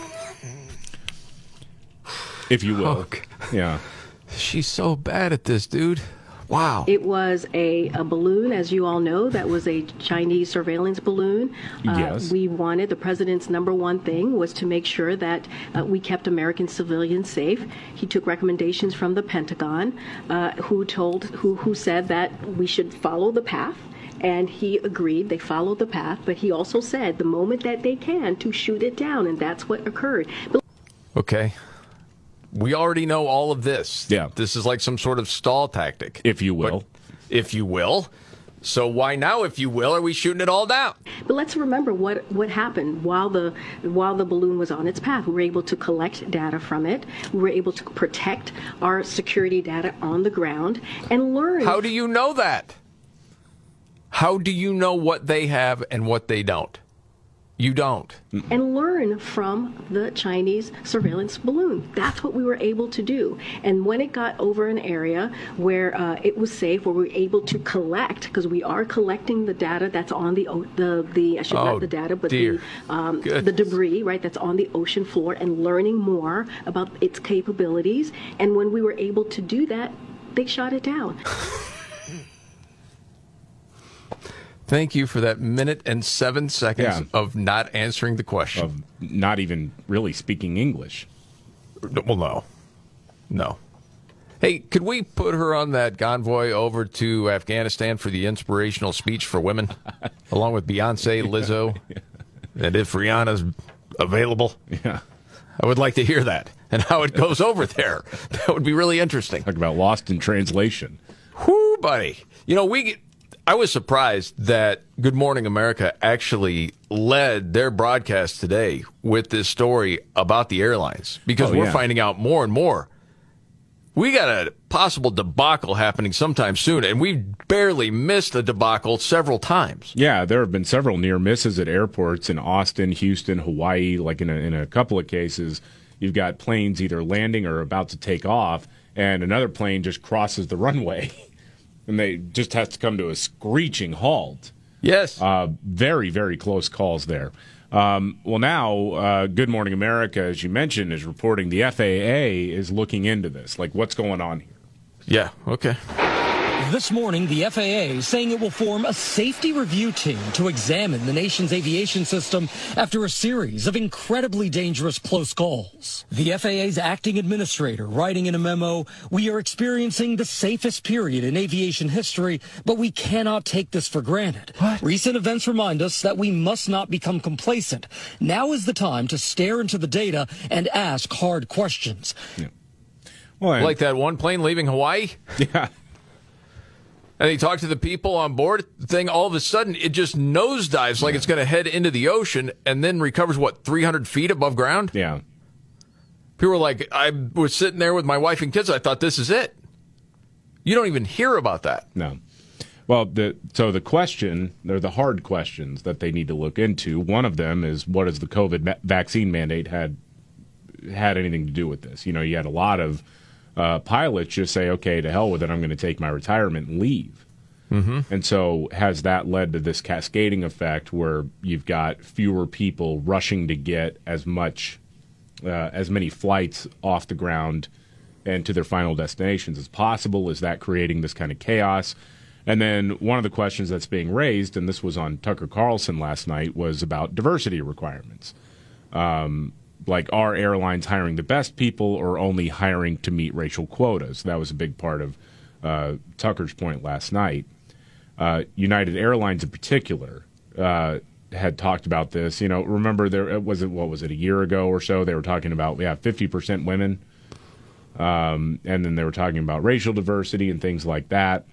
If you will. Oh, yeah. She's so bad at this, dude. Wow. It was a, a balloon, as you all know, that was a Chinese surveillance balloon. Uh, Yes. We wanted, the president's number one thing was to make sure that uh, we kept American civilians safe. He took recommendations from the Pentagon, uh, who told, who, who said that we should follow the path. And he agreed, they followed the path, but he also said the moment that they can to shoot it down, and that's what occurred. Okay. We already know all of this. Yeah. This is like some sort of stall tactic. If you will. But- if you will. So why now, if you will, are we shooting it all down? But let's remember what, what happened while the while the balloon was on its path. We were able to collect data from it. We were able to protect our security data on the ground and learn. How do you know that? How do you know what they have and what they don't? You don't. and learn from the Chinese surveillance balloon. That's what we were able to do. And when it got over an area where uh, it was safe, where we were able to collect, because we are collecting the data that's on the the the I should Oh, not the data, but dear. the um, the debris, right? That's on the ocean floor, and learning more about its capabilities. And when we were able to do that, they shot it down. Thank you for that minute and seven seconds Yeah. of not answering the question. Of not even really speaking English. Well, no. No. Hey, could we put her on that convoy over to Afghanistan for the inspirational speech for women, along with Beyonce, Lizzo, and if Rihanna's available? Yeah. I would like to hear that and how it goes over there. That would be really interesting. Talk about lost in translation. Whoo, buddy. You know, we. I was surprised that Good Morning America actually led their broadcast today with this story about the airlines because Oh, we're yeah. finding out more and more. We got a possible debacle happening sometime soon, and we've barely missed a debacle several times. Yeah, there have been several near misses at airports in Austin, Houston, Hawaii. Like in a, in a couple of cases, you've got planes either landing or about to take off, and another plane just crosses the runway, and they just has to come to a screeching halt. Yes. Uh, very, very close calls there. Um, well, now, uh, Good Morning America, as you mentioned, is reporting the FAA is looking into this. Like, what's going on here? Yeah, okay. This morning, the FAA is saying it will form a safety review team to examine the nation's aviation system after a series of incredibly dangerous close calls. The FAA's acting administrator writing in a memo, we are experiencing the safest period in aviation history, but we cannot take this for granted. Recent events remind us that we must not become complacent. Now is the time to stare into the data and ask hard questions. Well, Like that one plane leaving Hawaii? yeah. And he talked to the people on board. The thing, all of a sudden, it just nosedives like it's going to head into the ocean and then recovers, what, 300 feet above ground? Yeah. People were like, I was sitting there with my wife and kids. I thought, this is it. You don't even hear about that. No. Well, the, so the question, they're the hard questions that they need to look into. One of them is what does the COVID ma- vaccine mandate had had anything to do with this? You know, you had a lot of uh, pilots just say, "Okay, to hell with it. I'm going to take my retirement and leave." Mm-hmm. And so, has that led to this cascading effect where you've got fewer people rushing to get as much, uh, as many flights off the ground and to their final destinations as possible? Is that creating this kind of chaos? And then one of the questions that's being raised, and this was on Tucker Carlson last night, was about diversity requirements. Um, like, are airlines hiring the best people or only hiring to meet racial quotas? That was a big part of uh, Tucker's point last night. Uh, United Airlines, in particular, uh, had talked about this. You know, remember there was it what was it a year ago or so? They were talking about yeah, fifty percent women, um, and then they were talking about racial diversity and things like that.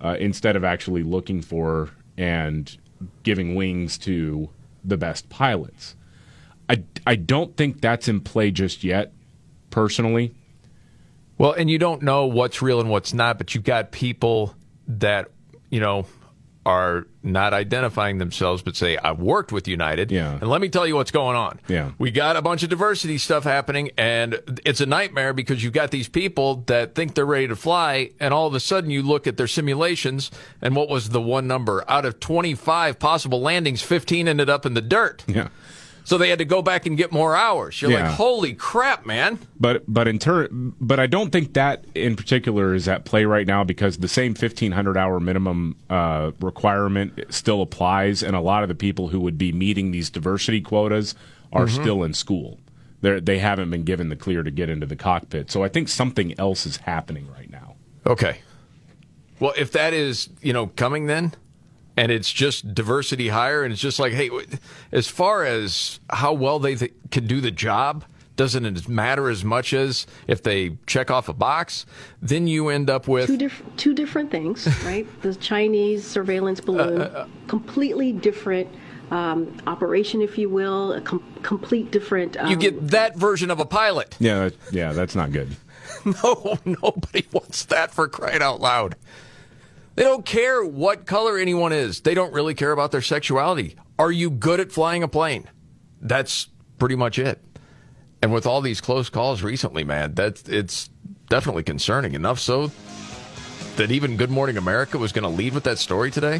Uh, instead of actually looking for and giving wings to the best pilots, I I don't think that's in play just yet. Personally, Well, and you don't know what's real and what's not, but you've got people that, you know, are not identifying themselves, but say, I've worked with United. Yeah. And let me tell you what's going on. Yeah. We got a bunch of diversity stuff happening, and it's a nightmare because you've got these people that think they're ready to fly, and all of a sudden you look at their simulations, and what was the one number? Out of 25 possible landings, 15 ended up in the dirt. yeah. So they had to go back and get more hours. You're Yeah. like, holy crap, man. But but in ter- but I don't think that in particular is at play right now because the same fifteen hundred hour minimum uh, requirement still applies, and a lot of the people who would be meeting these diversity quotas are Mhm. still in school. They they haven't been given the clear to get into the cockpit. So I think something else is happening right now. Okay. Well, if that is, you know, coming then, and it's just diversity hire, and it's just like, hey, as far as how well they th- can do the job, doesn't it matter as much as if they check off a box? Then you end up with two, diff- two different things, right? the Chinese surveillance balloon, uh, completely different um, operation, if you will, a com- complete different. Um, you get that version of a pilot. Yeah, that, yeah, that's not good. No, nobody wants that for crying out loud. They don't care what color anyone is. They don't really care about their sexuality. Are you good at flying a plane? That's pretty much it. And with all these close calls recently, man, that's it's definitely concerning. Enough so that even Good Morning America was going to lead with that story today.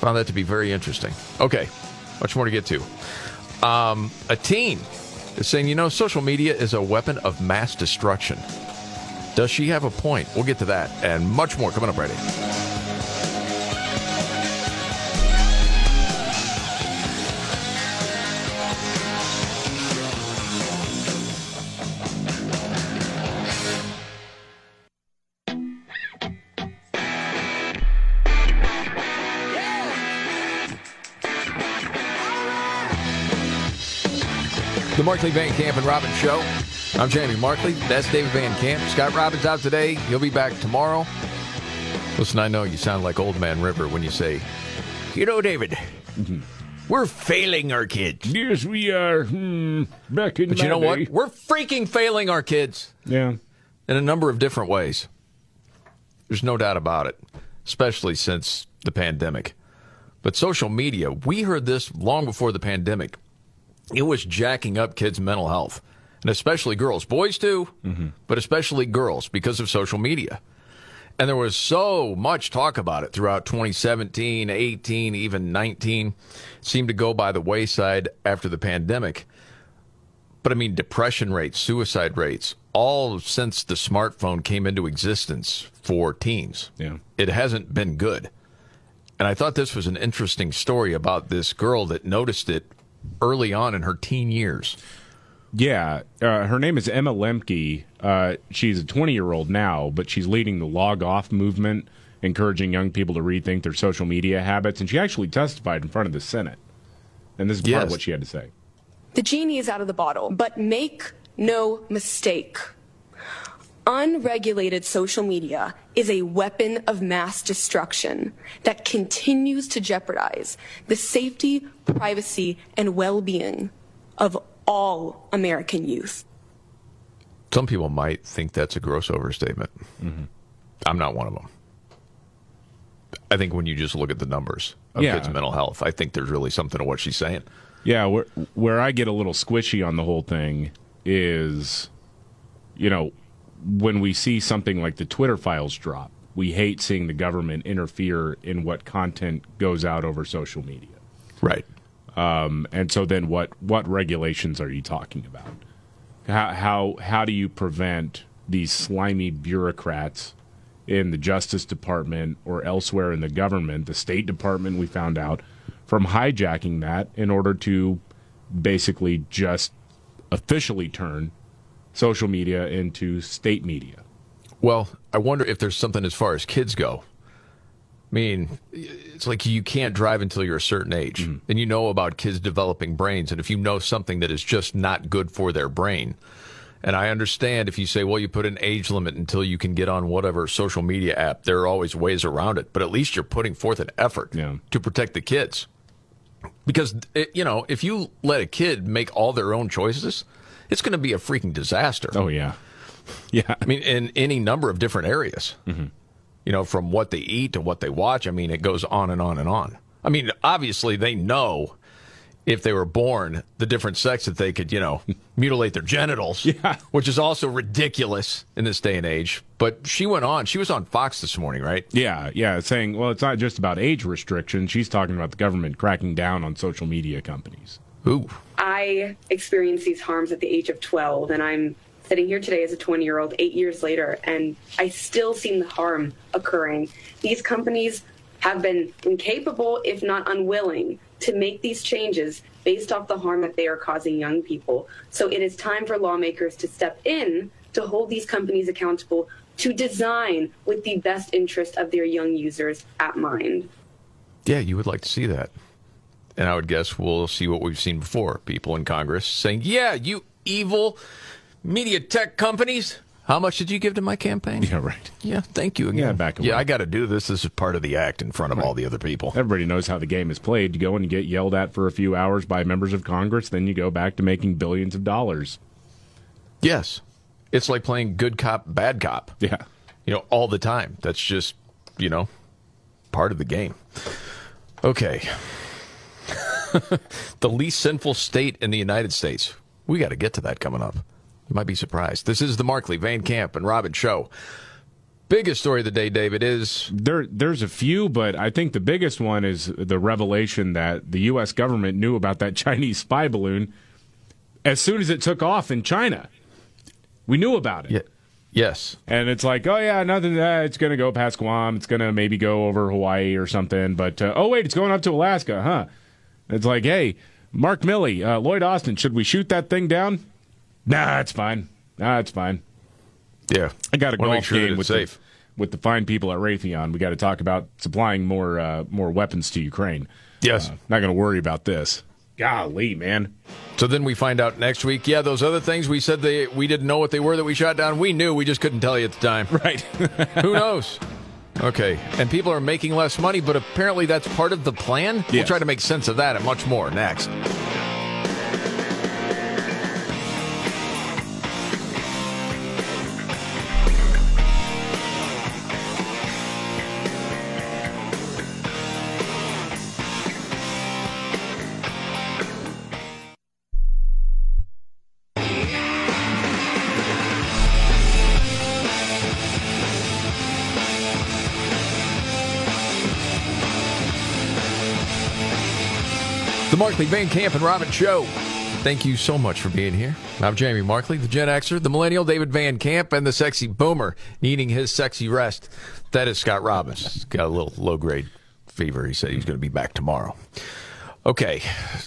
Found that to be very interesting. Okay, much more to get to. Um, a teen is saying, you know, social media is a weapon of mass destruction. Does she have a point? We'll get to that and much more coming up right here. The Markley Van Camp and Robbins Show. I'm Jamie Markley. That's David Van Camp. Scott Robbins out today. He'll be back tomorrow. Listen, I know you sound like Old Man River when you say, you know, David, we're failing our kids. Yes, we are. Hmm, back in But you know day. what? We're freaking failing our kids Yeah. in a number of different ways. There's no doubt about it, especially since the pandemic. But social media, we heard this long before the pandemic. It was jacking up kids' mental health, and especially girls. Boys too, mm-hmm. but especially girls because of social media. And there was so much talk about it throughout 2017, 18, even 19. seemed to go by the wayside after the pandemic. But I mean, depression rates, suicide rates, all since the smartphone came into existence for teens. Yeah. It hasn't been good. And I thought this was an interesting story about this girl that noticed it early on in her teen years. Yeah, uh, her name is Emma Lembke. Uh, she's a 20 year old now, but she's leading the log off movement, encouraging young people to rethink their social media habits. And she actually testified in front of the Senate. And this is part Yes. of what she had to say. The genie is out of the bottle, but make no mistake. Unregulated social media is a weapon of mass destruction that continues to jeopardize the safety, privacy, and well being of all American youth. Some people might think that's a gross overstatement. Mm-hmm. I'm not one of them. I think when you just look at the numbers of Yeah. kids' mental health, I think there's really something to what she's saying. Yeah, where where I get a little squishy on the whole thing is, you know, when we see something like the Twitter files drop, we hate seeing the government interfere in what content goes out over social media. Right. Um, and so then, what what regulations are you talking about? How how how do you prevent these slimy bureaucrats in the Justice Department or elsewhere in the government, the State Department, we found out, from hijacking that in order to basically just officially turn social media into state media? Well, I wonder if there's something as far as kids go. I mean, it's like you can't drive until you're a certain age, mm. and you know about kids developing brains. And if you know something that is just not good for their brain, and I understand if you say, well, you put an age limit until you can get on whatever social media app, there are always ways around it. But at least you're putting forth an effort to protect the kids. Because, it, you know, if you let a kid make all their own choices, it's going to be a freaking disaster. Oh, yeah. Yeah. I mean, in any number of different areas. Mm-hmm. You know, from what they eat to what they watch. I mean, it goes on and on and on. I mean, obviously, they know if they were born the different sex that they could, you know, mutilate their genitals, yeah. which is also ridiculous in this day and age. But she went on. She was on Fox this morning, right? Yeah, yeah, saying, well, it's not just about age restrictions. She's talking about the government cracking down on social media companies. Ooh. I experienced these harms at the age of 12, and I'm sitting here today as a 20 year old, eight years later, and I still see the harm occurring. These companies have been incapable, if not unwilling, to make these changes based off the harm that they are causing young people. So it is time for lawmakers to step in to hold these companies accountable to design with the best interest of their young users at mind. Yeah, you would like to see that. And I would guess we'll see what we've seen before people in Congress saying, yeah, you evil media tech companies. How much did you give to my campaign? Yeah, right. Yeah, thank you again. Yeah, back Yeah. I got to do this. This is part of the act in front of all the other people. Everybody knows how the game is played. You go and you get yelled at for a few hours by members of Congress, then you go back to making billions of dollars. Yes. It's like playing good cop, bad cop. Yeah. You know, all the time. That's just, you know, part of the game. Okay. the least sinful state in the United States. We got to get to that coming up. You might be surprised. This is the Markley, Van Camp, and Robbins show. Biggest story of the day, David, is there. There's a few, but I think the biggest one is the revelation that the U.S. government knew about that Chinese spy balloon as soon as it took off in China. We knew about it. Yeah. Yes. And it's like, oh yeah, nothing. Uh, it's going to go past Guam. It's going to maybe go over Hawaii or something. But uh, oh wait, it's going up to Alaska, huh? It's like, hey, Mark Milley, uh, Lloyd Austin, should we shoot that thing down? Nah, it's fine. Nah, it's fine. Yeah, I got a Wanna golf sure game with safe. The, with the fine people at Raytheon. We got to talk about supplying more uh, more weapons to Ukraine. Yes. Uh, not going to worry about this. Golly, man. So then we find out next week. Yeah, those other things we said they we didn't know what they were that we shot down. We knew, we just couldn't tell you at the time. Right. Who knows? Okay, and people are making less money, but apparently that's part of the plan. We'll try to make sense of that and much more next. Van Camp, and Robbins Show. Thank you so much for being here. I'm Jamie Markley, the Gen Xer, the Millennial David Van Camp, and the sexy boomer needing his sexy rest. That is Scott Robbins. Got a little low grade fever. He said he's going to be back tomorrow. Okay,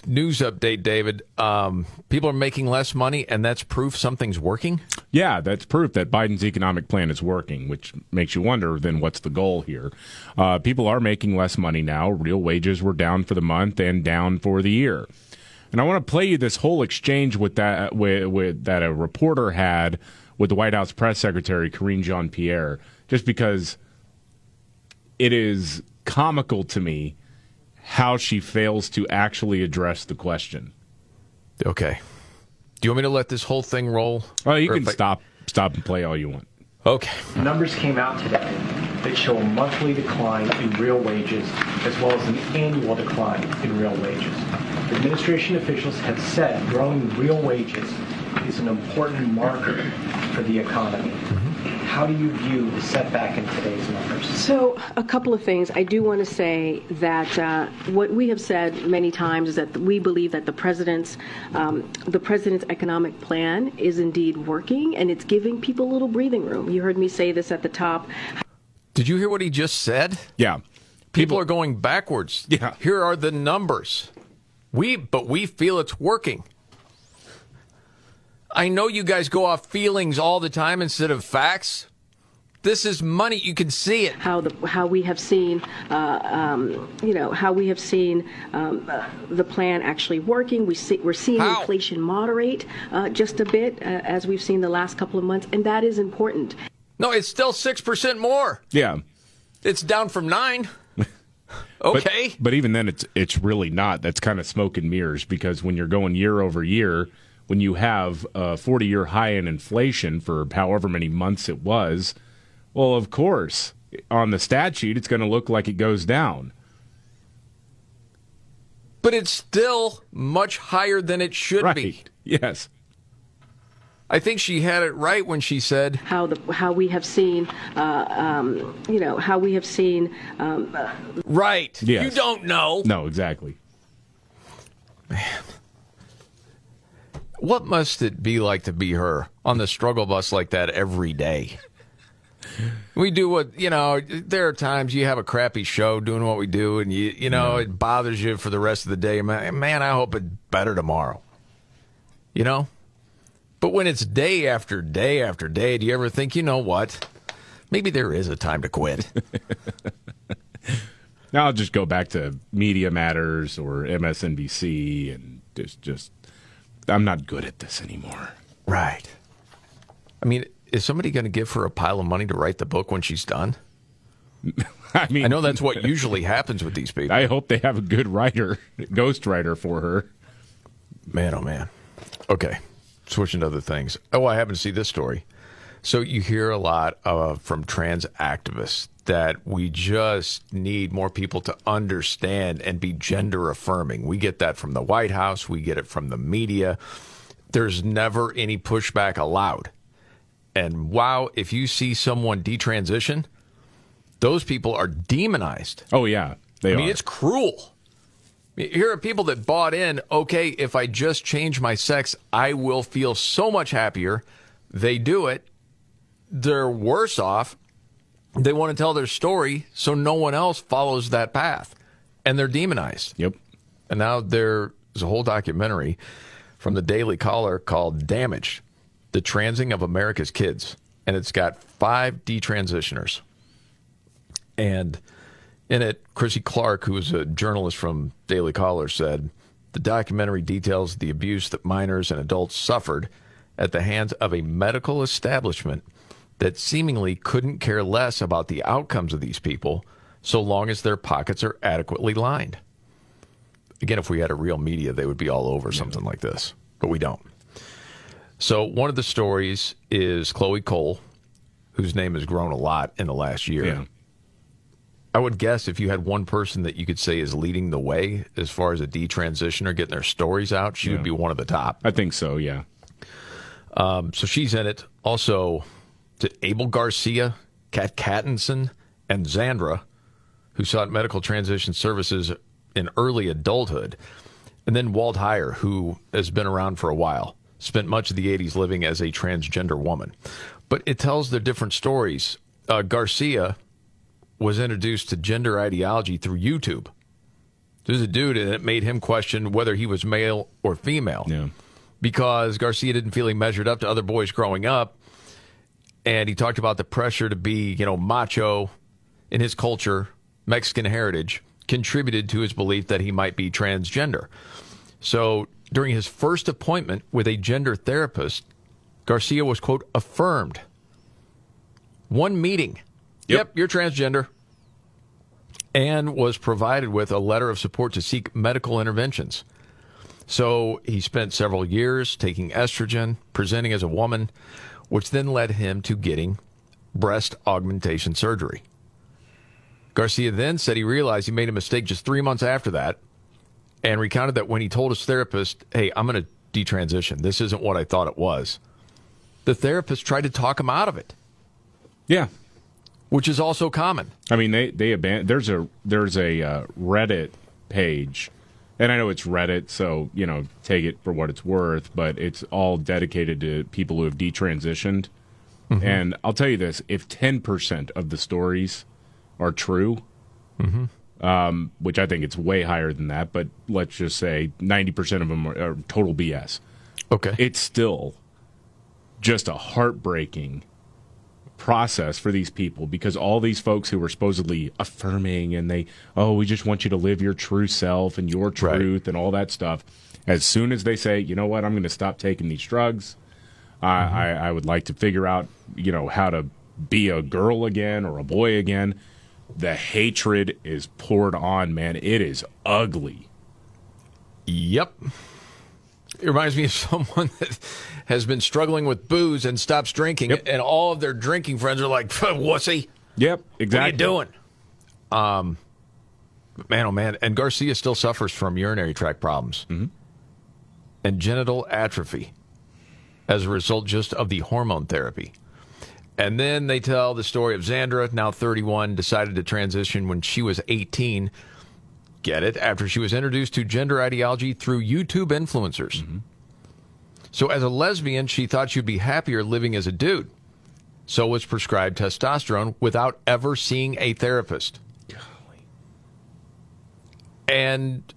news update, David. Um, people are making less money, and that's proof something's working. Yeah, that's proof that Biden's economic plan is working, which makes you wonder then what's the goal here? Uh, people are making less money now. Real wages were down for the month and down for the year. And I want to play you this whole exchange with that with, with that a reporter had with the White House press secretary Karine Jean Pierre, just because it is comical to me how she fails to actually address the question. Okay. Do you want me to let this whole thing roll? Oh, you Or can if I- stop stop and play all you want. Okay. Numbers came out today that show a monthly decline in real wages as well as an annual decline in real wages. Administration officials have said growing real wages is an important marker for the economy. How do you view the setback in today's numbers? So, a couple of things. I do want to say that uh, what we have said many times is that we believe that the president's um, the president's economic plan is indeed working, and it's giving people a little breathing room. You heard me say this at the top. Did you hear what he just said? Yeah. People, are going backwards. Yeah. Here are the numbers. We but we feel it's working. I know you guys go off feelings all the time instead of facts. This is money. You can see it. How the how we have seen, uh, um, you know, how we have seen um, uh, the plan actually working. We see we're seeing How? inflation moderate uh, just a bit uh, as we've seen the last couple of months, and that is important. No, it's still 6% more. Yeah. It's down from 9. But- Okay. But, even then, it's it's really not. That's kind of smoke and mirrors because when you're going year over year, when you have a 40 year high in inflation for however many months it was, well, of course, on the statute, it's going to look like it goes down. But it's still much higher than it should be. Yes. I think she had it right when she said how the how we have seen, uh, um, you know, how we have seen. Um, uh, Right. Yes. You don't know. No, exactly. What must it be like to be her on the struggle bus like that every day? We do what you know. There are times you have a crappy show doing what we do, and you you know it bothers you for the rest of the day. Man, man, I hope it's better tomorrow. You know, but when it's day after day after day, do you ever think, you know what? Maybe there is a time to quit. Now I'll just go back to Media Matters or MSNBC and just just I'm not good at this anymore. Right. I mean, is somebody going to give her a pile of money to write the book when she's done? I mean, I know that's what usually happens with these people. I hope they have a good writer, ghost writer for her. Man, oh man. Okay, switching to other things. Oh, I happen to see this story. So you hear a lot uh, from trans activists that we just need more people to understand and be gender affirming. We get that from the White House, we get it from the media. There's never any pushback allowed. And wow, if you see someone detransition, those people are demonized. Oh yeah, they I mean, are. it's cruel. Here are people that bought in, okay, if I just change my sex, I will feel so much happier. They do it. They're worse off. They want to tell their story so no one else follows that path. And they're demonized. Yep. And now there's a whole documentary from the Daily Caller called Damage The Transing of America's Kids. And it's got five detransitioners. And in it, Chrissy Clark, who is a journalist from Daily Caller, said the documentary details the abuse that minors and adults suffered at the hands of a medical establishment that seemingly couldn't care less about the outcomes of these people so long as their pockets are adequately lined. Again, if we had a real media, they would be all over something like this, but we don't. So, one of the stories is Chloe Cole, whose name has grown a lot in the last year. Yeah. I would guess if you had one person that you could say is leading the way as far as a detransitioner getting their stories out, she Yeah. would be one of the top. I think so. Yeah. Um, so she's in it. Also, to Abel Garcia, Kat Cattinson, and Zandra, who sought medical transition services in early adulthood. And then Walt Heyer, who has been around for a while, spent much of the 80s living as a transgender woman. But it tells their different stories. Uh, Garcia was introduced to gender ideology through YouTube. There's a dude, and it made him question whether he was male or female. Yeah. Because Garcia didn't feel he measured up to other boys growing up. And he talked about the pressure to be, you know, macho in his culture, Mexican heritage, contributed to his belief that he might be transgender. So during his first appointment with a gender therapist, Garcia was, quote, affirmed. One meeting. Yep, you're transgender. And was provided with a letter of support to seek medical interventions. So he spent several years taking estrogen, presenting as a woman, which then led him to getting breast augmentation surgery. Garcia then said he realized he made a mistake just three months after that and recounted that when he told his therapist, Hey, I'm going to detransition, this isn't what I thought it was, the therapist tried to talk him out of it. Yeah. Which is also common. I mean, they they aban- there's a there's a uh, Reddit page, and I know it's Reddit, so you know take it for what it's worth. But it's all dedicated to people who have detransitioned. Mhm. And I'll tell you this: if ten percent of the stories are true, Mhm. um, which I think it's way higher than that, but let's just say ninety percent of them are, are total BS. Okay, it's still just a heartbreaking process for these people because all these folks who were supposedly affirming and they oh we just want you to live your true self and your truth and all that stuff. As soon as they say you know what? I'm going to stop taking these drugs. I, mm-hmm. I i would like to figure out you know how to be a girl again or a boy again the hatred is poured on man. It is ugly. Yep. It reminds me of someone that has been struggling with booze and stops drinking, and all of their drinking friends are like, "Wussy." Yep, exactly. What are you doing? Um, man, oh man, and Garcia still suffers from urinary tract problems and genital atrophy as a result just of the hormone therapy. And then they tell the story of Xandra, now 31, decided to transition when she was 18 get it after she was introduced to gender ideology through YouTube influencers. Mm-hmm. So, as a lesbian, she thought she'd be happier living as a dude. So, was prescribed testosterone without ever seeing a therapist. Golly. And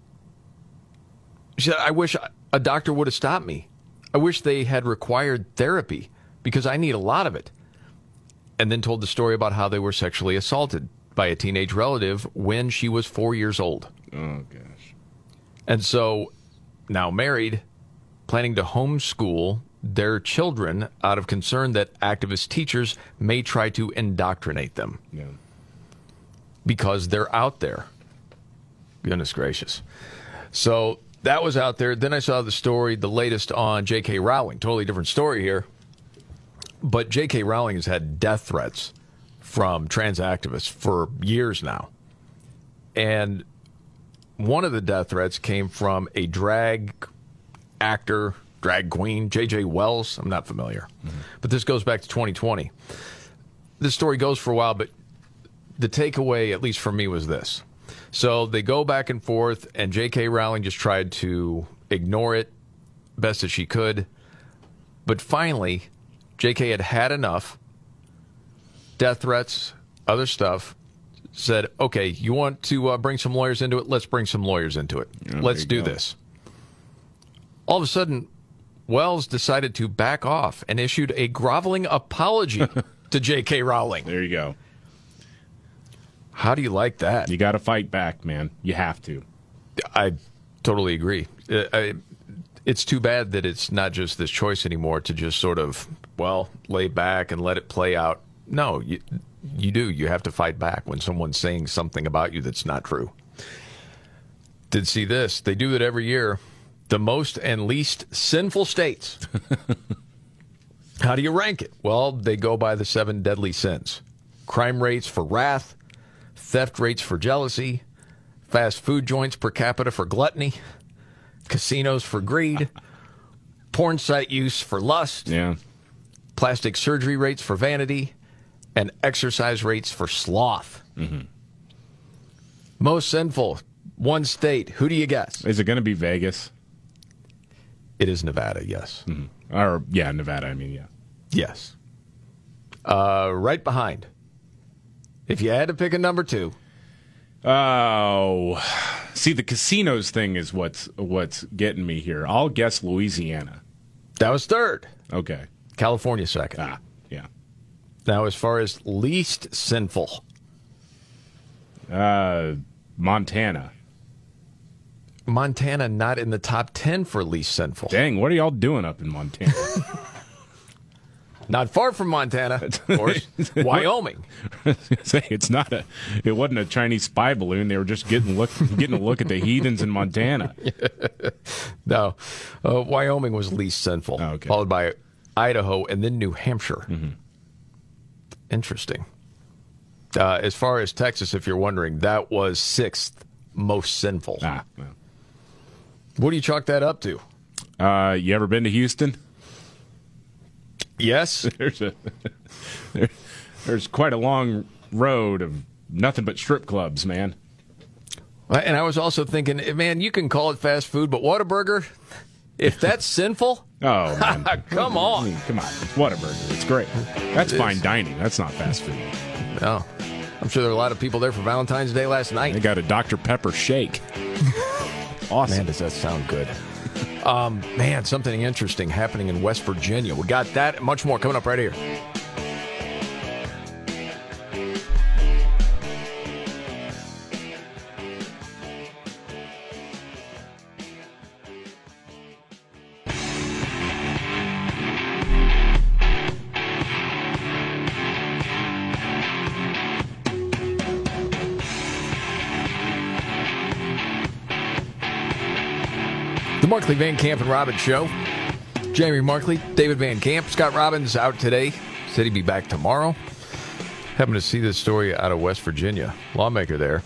she said, I wish a doctor would have stopped me. I wish they had required therapy because I need a lot of it. And then told the story about how they were sexually assaulted by a teenage relative when she was four years old. Oh, gosh. And so, now married, planning to homeschool their children out of concern that activist teachers may try to indoctrinate them. Yeah. Because they're out there. Goodness gracious. So that was out there. Then I saw the story, the latest on J.K. Rowling. Totally different story here. But J.K. Rowling has had death threats from trans activists for years now. And one of the death threats came from a drag actor, drag queen, J.J. Wells. I'm not familiar. Mm-hmm. But this goes back to 2020. This story goes for a while, but the takeaway, at least for me, was this. So they go back and forth, and J.K. Rowling just tried to ignore it best as she could. But finally, J.K. had had enough death threats, other stuff. Said, okay, you want to uh, bring some lawyers into it? Let's bring some lawyers into it. there Let's do go. this. All of a sudden, Wells decided to back off and issued a groveling apology to J.K. Rowling. There you go. How do you like that? You got to fight back, man. You have to. I totally agree. Uh, I, it's too bad that it's not just this choice anymore to just sort of, well, lay back and let it play out. No, you, you do. You have to fight back when someone's saying something about you that's not true. Did see this? They do it every year. The most and least sinful states. How do you rank it? Well, they go by the seven deadly sins crime rates for wrath, theft rates for jealousy, fast food joints per capita for gluttony, casinos for greed, porn site use for lust, yeah. plastic surgery rates for vanity, and exercise rates for sloth. Mm-hmm. Most sinful, one state. Who do you guess? Is it going to be Vegas? It is Nevada, yes. Mm-hmm. Or, yeah, Nevada, I mean, yeah. Yes. Uh, right behind. If you had to pick a number two, Oh, see, the casinos thing is what's what's getting me here. I'll guess Louisiana. that was third. Okay. California second. Ah. Now, as far as least sinful, Uh, Montana. Montana not in the top 10 for least sinful. Dang, what are y'all doing up in Montana? Not far from Montana, of course. Wyoming. Say it's not a. It wasn't a Chinese spy balloon. They were just getting look getting a look at the heathens in Montana. No, uh, Wyoming was least sinful, followed by Idaho and then New Hampshire. Interesting. Uh, as far as Texas, if you're wondering, that was sixth most sinful. Ah. What do you chalk that up to? Uh, you ever been to Houston? Yes. there's a there, there's quite a long road of nothing but strip clubs, man. And I was also thinking, man, you can call it fast food, but Whataburger, if that's sinful, Oh, man. come I on. mean, come on. It's Whataburger. It's great. That's It fine is. dining. That's not fast food. No. I'm sure there were a lot of people there for Valentine's Day last night. They got a Dr. Pepper shake. awesome. Man, does that sound good. Um, man, something interesting happening in West Virginia. We got that and much more coming up right here. Markley Van Camp and Robbins Show. Jamie Markley, David Van Camp, Scott Robbins out today. Said he'd be back tomorrow. Happened to see this story out of West Virginia. Lawmaker there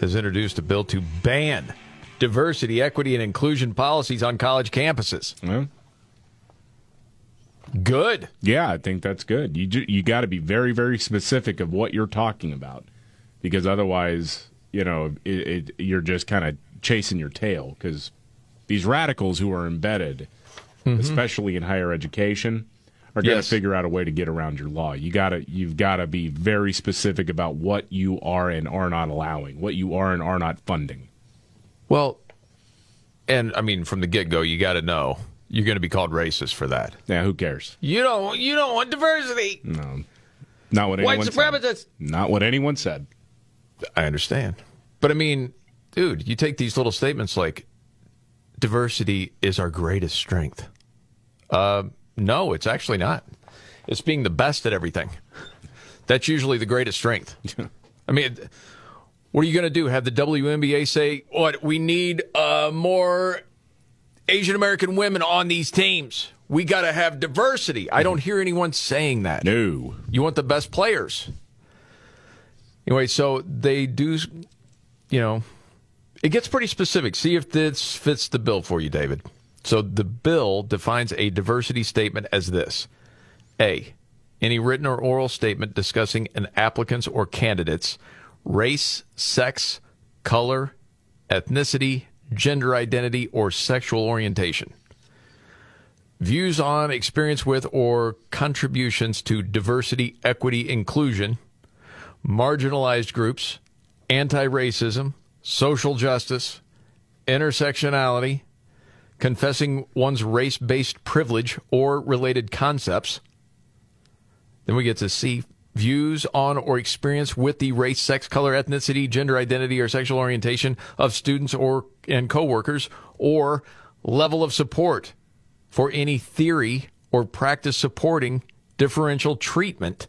has introduced a bill to ban diversity, equity, and inclusion policies on college campuses. Good. Yeah, I think that's good. You ju- you got to be very very specific of what you're talking about, because otherwise, you know, it, it, you're just kind of chasing your tail. Because these radicals who are embedded, mm-hmm. especially in higher education, are going to Yes. figure out a way to get around your law. You gotta you've got to be very specific about what you are and are not allowing, what you are and are not funding. Well, and I mean, from the get go, you got to know you're going to be called racist for that. Yeah, who cares? You don't. You don't want diversity. No, not what White anyone said. Not what anyone said. I understand. But I mean, dude, you take these little statements like diversity is our greatest strength. Uh, no, it's actually not. It's being the best at everything. That's usually the greatest strength. I mean, what are you going to do? Have the WNBA say, what, we need uh, more Asian American women on these teams? we got to have diversity. I don't hear anyone saying that. No. You want the best players. Anyway, so they do, you know, it gets pretty specific. See if this fits the bill for you, David. So the bill defines a diversity statement as this A. Any written or oral statement discussing an applicant's or candidate's race, sex, color, ethnicity, gender identity, or sexual orientation. Views on, experience with, or contributions to diversity, equity, inclusion, marginalized groups, anti racism, social justice, intersectionality, confessing one's race based privilege or related concepts. Then we get to see views on or experience with the race, sex, color, ethnicity, gender identity, or sexual orientation of students or and coworkers, or level of support for any theory or practice supporting differential treatment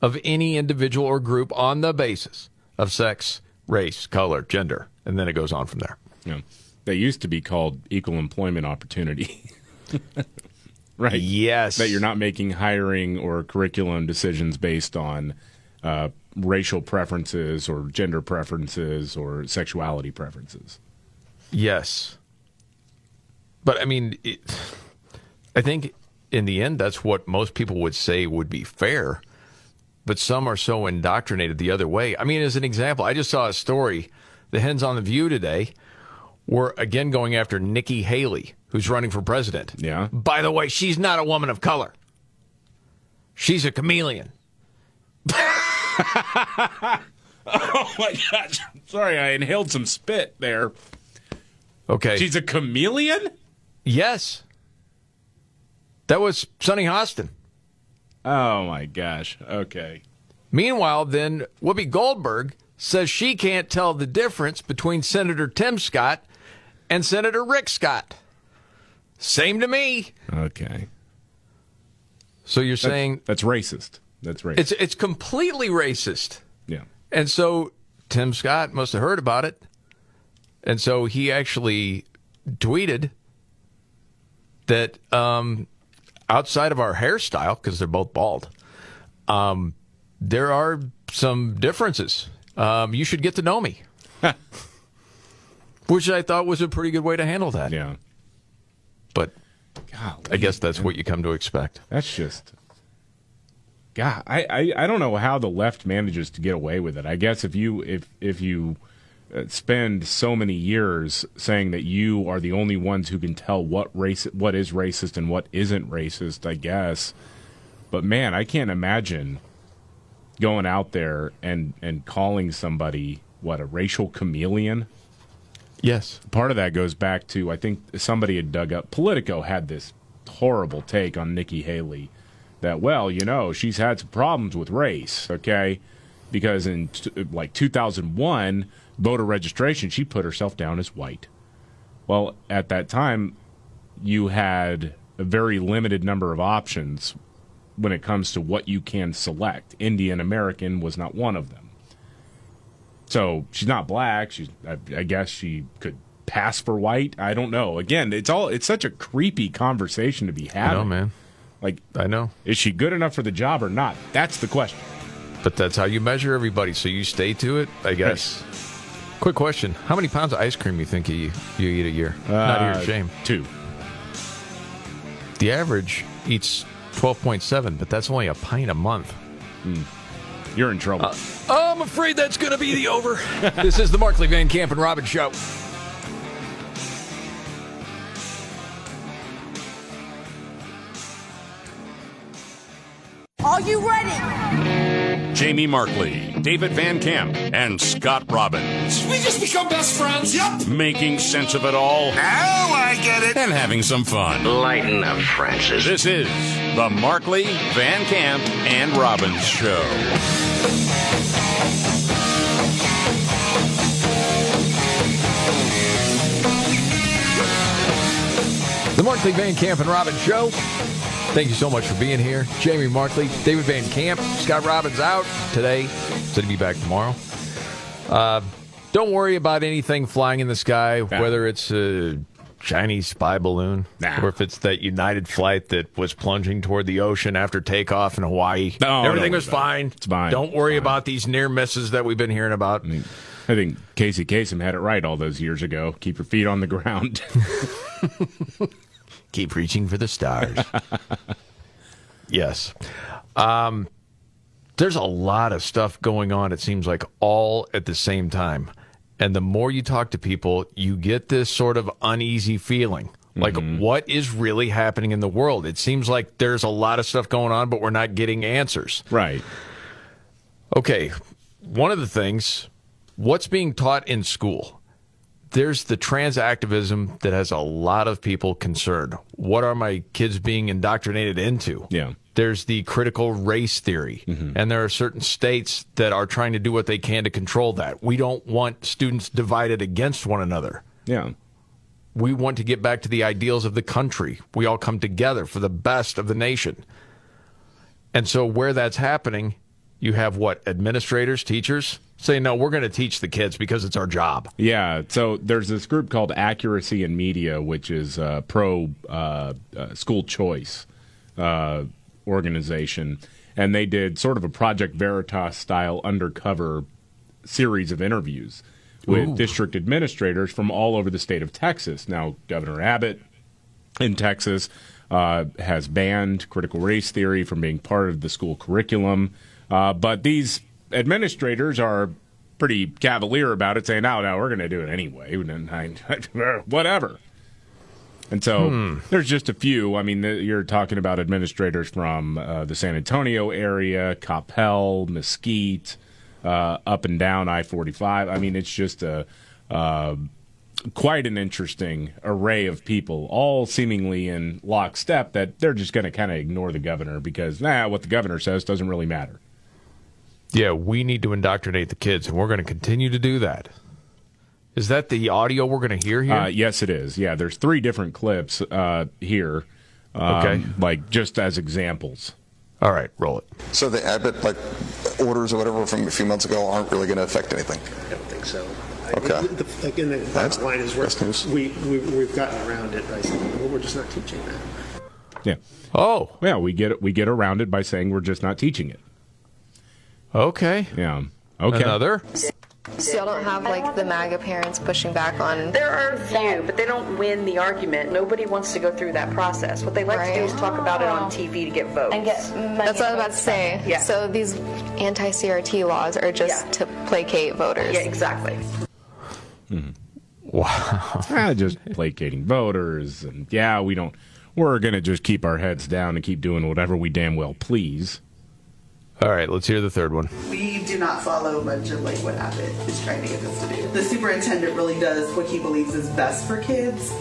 of any individual or group on the basis of sex, race, color, gender, and then it goes on from there. Yeah. They used to be called equal employment opportunity. right. Yes. That you're not making hiring or curriculum decisions based on uh, racial preferences or gender preferences or sexuality preferences. Yes. But I mean, it, I think in the end, that's what most people would say would be fair. But some are so indoctrinated the other way. I mean, as an example, I just saw a story, the Hens on the View today, were again going after Nikki Haley, who's running for president. Yeah. By the way, she's not a woman of color. She's a chameleon. oh my gosh. Sorry, I inhaled some spit there. Okay. She's a chameleon? Yes. That was Sunny Hostin. Oh my gosh. Okay. Meanwhile, then Whoopi Goldberg says she can't tell the difference between Senator Tim Scott and Senator Rick Scott. Same to me. Okay. So you're That's- saying that's racist. That's racist. it's it's completely racist. yeah. And so Tim Scott must have heard about it. And so he actually tweeted that um, outside of our hairstyle, because they're both bald, um, there are some differences. Um, you should get to know me. Which I thought was a pretty good way to handle that. Yeah. But Golly, I guess that's what you come to expect. That's just. God, I, I, I don't know how the left manages to get away with it. I guess if you if if you Uh, spend so many years saying that you are the only ones who can tell what race what is racist and what isn't racist, I guess. But man, I can't imagine going out there and and calling somebody what a racial chameleon. Yes. Part of that goes back to I think somebody had dug up Politico had this horrible take on Nikki Haley that well, you know, she's had some problems with race, okay? Because in t- like 2001 voter registration, she put herself down as white. Well, at that time, you had a very limited number of options when it comes to what you can select. Indian American was not one of them. So she's not black. She's, I, I guess, she could pass for white. I don't know. Again, it's all it's such a creepy conversation to be having. I know, man. Like, I know. is she good enough for the job or not? That's the question. But that's how you measure everybody. So you stay to it, I guess. Quick question: How many pounds of ice cream you think you you eat a year? Not Uh, your shame. Two. The average eats twelve point seven, but that's only a pint a month. Hmm. You're in trouble. I'm afraid that's going to be the over. this is the Markley Van Camp and Robbins Show. Are you ready? Jamie Markley, David Van Camp, and Scott Robbins. We just become best friends. Yep. Making sense of it all Now I get it. and having some fun. Lighten up, Francis. This is the Markley, Van Camp, and Robbins Show. The Markley Van Camp and Robbins Show. Thank you so much for being here. Jamie Markley, David Van Camp, Scott Robbins out today. So to be back tomorrow. Uh, don't worry about anything flying in the sky, whether it's a Chinese spy balloon, Nah. or if it's that United flight that was plunging toward the ocean after takeoff in Hawaii. No, Everything was about it. fine. It's fine. Don't worry about these near misses that we've been hearing about. I think Casey Kasem had it right all those years ago. Keep your feet on the ground. Keep reaching for the stars. yes. Um, there's a lot of stuff going on, it seems like, all at the same time. And the more you talk to people, you get this sort of uneasy feeling. Like, what is really happening in the world? It seems like there's a lot of stuff going on, but we're not getting answers. right. Okay, one of the things, what's being taught in school? There's the trans activism that has a lot of people concerned. What are my kids being indoctrinated into? Yeah. There's the critical race theory, mm-hmm. and there are certain states that are trying to do what they can to control that. We don't want students divided against one another. Yeah. We want to get back to the ideals of the country. We all come together for the best of the nation. And so, where that's happening, you have what? Administrators, teachers say, no, we're going to teach the kids because it's our job. Yeah. So there's this group called Accuracy in Media, which is a pro uh, uh, school choice uh, organization. And they did sort of a Project Veritas style undercover series of interviews with Ooh. district administrators from all over the state of Texas. Now, Governor Abbott in Texas uh, has banned critical race theory from being part of the school curriculum. Uh, but these administrators are pretty cavalier about it, saying, no, no, we're going to do it anyway. Whatever. And so Hmm. there's just a few. I mean, the, you're talking about administrators from uh, the San Antonio area, Coppell, Mesquite, uh, up and down I 45. I mean, it's just a. Uh, quite an interesting array of people, all seemingly in lockstep, that they're just going to kind of ignore the governor because, nah, what the governor says doesn't really matter. Yeah, we need to indoctrinate the kids, and we're going to continue to do that. Is that the audio we're going to hear here? Uh, yes, it is. Yeah, there's three different clips uh, here, um, Okay. like just as examples. All right, roll it. So the Abbott like orders or whatever from a few months ago aren't really going to affect anything. I don't think so. Okay. The, the, again, the That's- bottom line is that's news. we're, we, we, we've gotten around it by saying, we're just not teaching that. Yeah. Oh. Yeah, we get it. We get around it by saying we're just not teaching it. Okay. Yeah. Okay. Another. So y'all don't have like the MAGA parents pushing back on. There are a few, but they don't win the argument. Nobody wants to go through that process. What they like to do is talk about it on TV to get votes. And get That's what I was about to say. Yeah. So these anti-CRT laws are just to placate voters. Yeah, exactly. Wow. Ah, just placating voters, and yeah, we don't. We're going to just keep our heads down and keep doing whatever we damn well please. All right, let's hear the third one. We do not follow much of like what Abbott is trying to get us to do. The superintendent really does what he believes is best for kids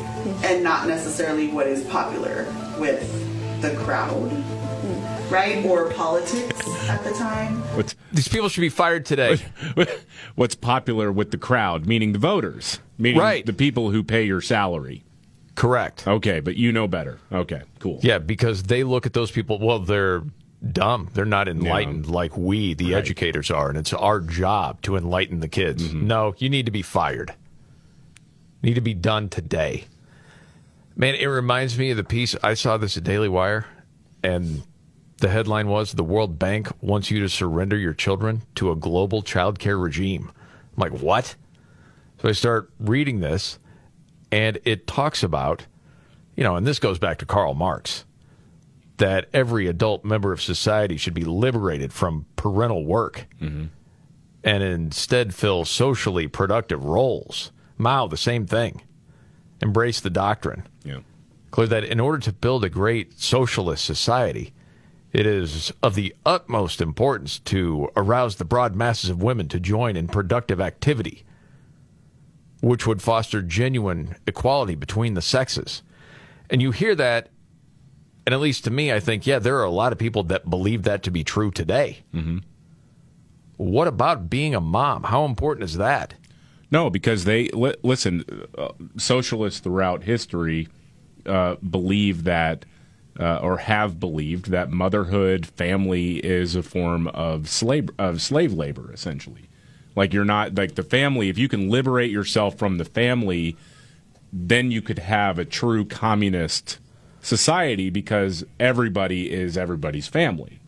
and not necessarily what is popular with the crowd, right? Or politics at the time. What's These people should be fired today. what's popular with the crowd, meaning the voters, meaning Right. the people who pay your salary. Correct. Okay, but you know better. Okay, cool. Yeah, because they look at those people. Well, they're dumb. They're not enlightened like we, the educators, are, and it's our job to enlighten the kids. Mm-hmm. No, you need to be fired. Need to be done today. Man, it reminds me of the piece I saw this at Daily Wire, and the headline was "The World Bank wants you to surrender your children to a global child care regime." I'm like, what? So I start reading this, and it talks about, you know, and this goes back to Karl Marx that every adult member of society should be liberated from parental work mm-hmm. and instead fill socially productive roles. Mao, the same thing. Embrace the doctrine. Yeah. Clear that in order to build a great socialist society, it is of the utmost importance to arouse the broad masses of women to join in productive activity, which would foster genuine equality between the sexes. And you hear that and at least to me, I think, yeah, there are a lot of people that believe that to be true today. Mm-hmm. What about being a mom? How important is that? No, because they li- listen. Uh, socialists throughout history uh, believe that, uh, or have believed that motherhood, family is a form of slave of slave labor, essentially. Like you're not like the family. If you can liberate yourself from the family, then you could have a true communist society because everybody is everybody's family.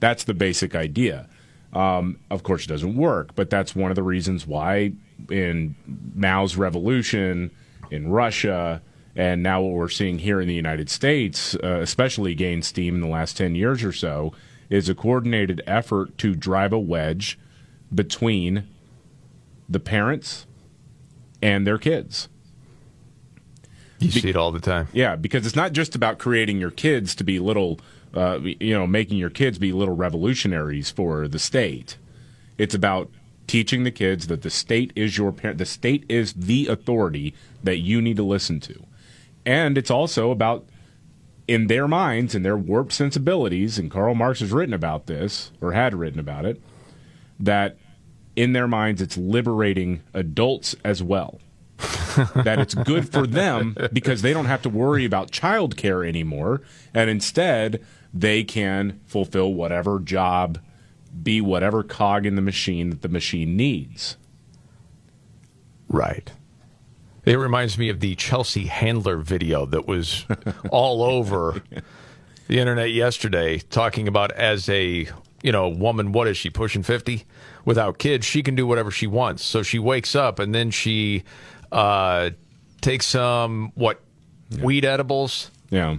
That's the basic idea. Um, of course, it doesn't work, but that's one of the reasons why in Mao's revolution in Russia, and now what we're seeing here in the United States, uh, especially gain steam in the last 10 years or so, is a coordinated effort to drive a wedge between the parents and their kids. You see it all the time. Yeah, because it's not just about creating your kids to be little, uh, you know, making your kids be little revolutionaries for the state. It's about teaching the kids that the state is your parent, the state is the authority that you need to listen to. And it's also about, in their minds and their warped sensibilities, and Karl Marx has written about this, or had written about it, that in their minds it's liberating adults as well. That it's good for them because they don't have to worry about childcare anymore, and instead they can fulfill whatever job, be whatever cog in the machine that the machine needs. Right. It reminds me of the Chelsea Handler video that was all over the internet yesterday, talking about as a you know woman, what is she pushing fifty without kids? She can do whatever she wants. So she wakes up and then she uh, takes some what weed edibles. Yeah.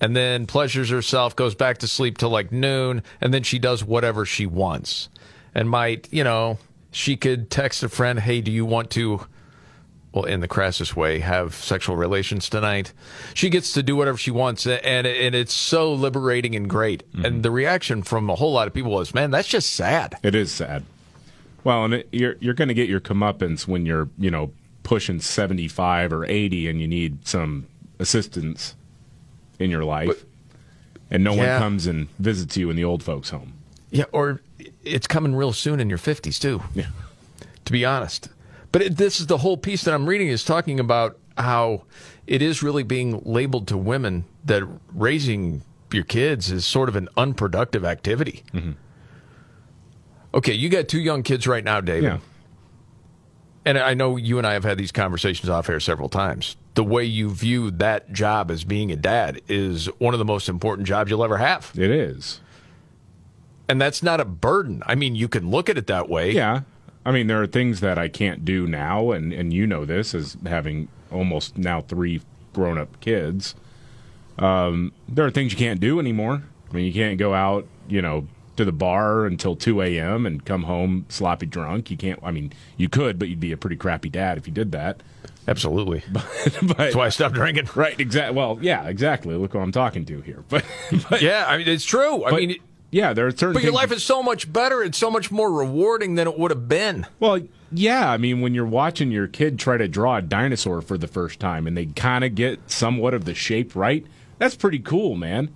And then pleasures herself, goes back to sleep till like noon, and then she does whatever she wants. And might, you know, she could text a friend, hey, do you want to well, in the crassest way, have sexual relations tonight. She gets to do whatever she wants, and and it's so liberating and great. Mm-hmm. And the reaction from a whole lot of people was, "Man, that's just sad." It is sad. Well, and it, you're you're going to get your comeuppance when you're you know pushing seventy five or eighty, and you need some assistance in your life, but, and no yeah. one comes and visits you in the old folks' home. Yeah, or it's coming real soon in your fifties too. Yeah, to be honest. But it, this is the whole piece that I'm reading is talking about how it is really being labeled to women that raising your kids is sort of an unproductive activity. Mm-hmm. Okay, you got two young kids right now, David. Yeah. And I know you and I have had these conversations off air several times. The way you view that job as being a dad is one of the most important jobs you'll ever have. It is. And that's not a burden. I mean, you can look at it that way. Yeah. I mean, there are things that I can't do now, and, and you know this as having almost now three grown up kids. Um, there are things you can't do anymore. I mean, you can't go out, you know, to the bar until 2 a.m. and come home sloppy drunk. You can't, I mean, you could, but you'd be a pretty crappy dad if you did that. Absolutely. But, but, That's why I stopped drinking. Right, exactly. Well, yeah, exactly. Look who I'm talking to here. But, but yeah, I mean, it's true. I but, mean, yeah, there are certain. But your life is so much better. It's so much more rewarding than it would have been. Well, yeah. I mean, when you're watching your kid try to draw a dinosaur for the first time and they kind of get somewhat of the shape right, that's pretty cool, man.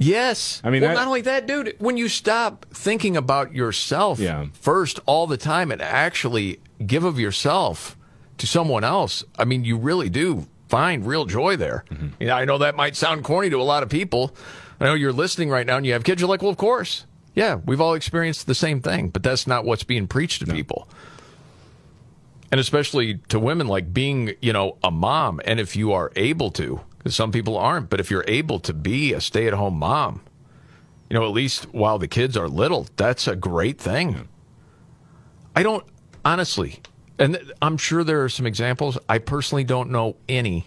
Yes. I mean, well, that, not only that, dude. When you stop thinking about yourself yeah. first all the time and actually give of yourself to someone else, I mean, you really do find real joy there. Mm-hmm. You know, I know that might sound corny to a lot of people. I know you're listening right now and you have kids. You're like, well, of course. Yeah, we've all experienced the same thing, but that's not what's being preached to no. people. And especially to women, like being, you know, a mom. And if you are able to, because some people aren't, but if you're able to be a stay at home mom, you know, at least while the kids are little, that's a great thing. I don't, honestly, and I'm sure there are some examples. I personally don't know any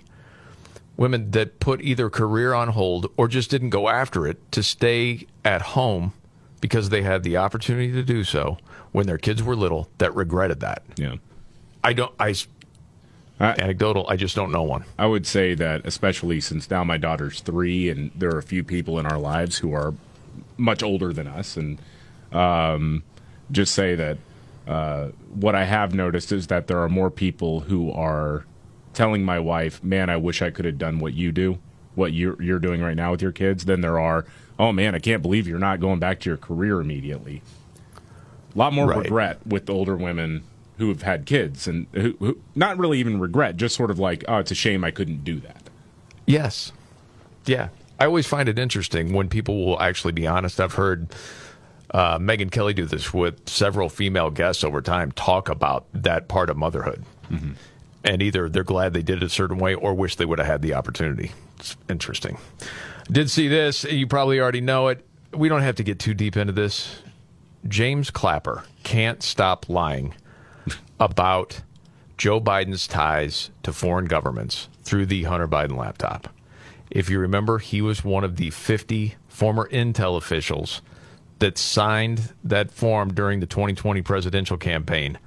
women that put either career on hold or just didn't go after it to stay at home because they had the opportunity to do so when their kids were little that regretted that. Yeah. I don't I anecdotal, I just don't know one. I would say that especially since now my daughter's 3 and there are a few people in our lives who are much older than us and um, just say that uh, what I have noticed is that there are more people who are telling my wife, "Man, I wish I could have done what you do, what you're you're doing right now with your kids." Than there are, "Oh man, I can't believe you're not going back to your career immediately." A lot more Right. regret with older women who have had kids and who, who not really even regret, just sort of like, "Oh, it's a shame I couldn't do that." Yes. Yeah. I always find it interesting when people will actually be honest. I've heard uh, Megyn Kelly do this with several female guests over time, talk about that part of motherhood. and either they're glad they did it a certain way or wish they would have had the opportunity. It's interesting. Did see this? You probably already know it. We don't have to get too deep into this. James Clapper can't stop lying about Joe Biden's ties to foreign governments through the Hunter Biden laptop. If you remember, he was one of the 50 former Intel officials that signed that form during the 2020 presidential campaign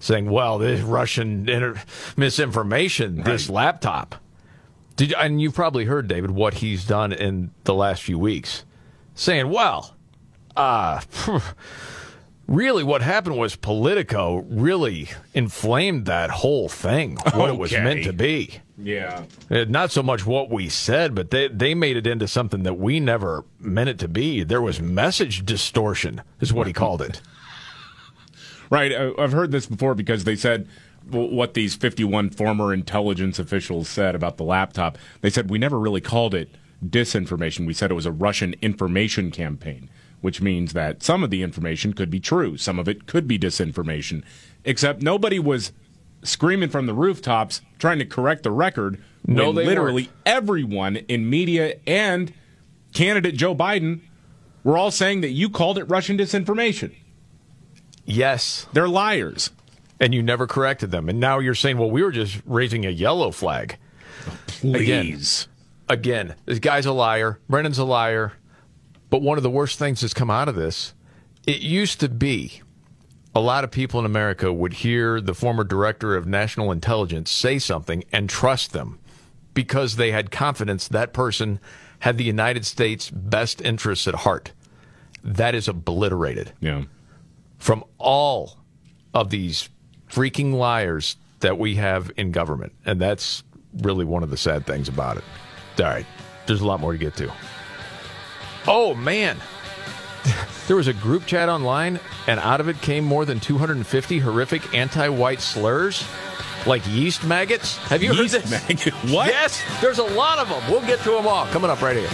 saying, well, this Russian inter- misinformation, this laptop. Did, and you've probably heard, David, what he's done in the last few weeks, saying, well, uh, really what happened was Politico really inflamed that whole thing, what it was meant to be. Yeah. Uh, Not so much what we said, but they, they made it into something that we never meant it to be. There was message distortion, is what he called it. Right. I- I've heard this before because they said what these 51 former intelligence officials said about the laptop. They said we never really called it disinformation. We said it was a Russian information campaign, which means that some of the information could be true, some of it could be disinformation. Except nobody was screaming from the rooftops trying to correct the record. No, when literally weren't. everyone in media and candidate Joe Biden were all saying that you called it Russian disinformation. Yes. They're liars. And you never corrected them. And now you're saying, well, we were just raising a yellow flag. Oh, please. Again, again, this guy's a liar. Brennan's a liar. But one of the worst things that's come out of this, it used to be a lot of people in America would hear the former director of national intelligence say something and trust them because they had confidence that person had the United States' best interests at heart. That is obliterated Yeah. from all of these freaking liars that we have in government. And that's really one of the sad things about it. All right, there's a lot more to get to. Oh, man. There was a group chat online, and out of it came more than 250 horrific anti white slurs, like yeast maggots. Have you Yeast heard this? maggot? What? Yes, there's a lot of them. We'll get to them all coming up right here.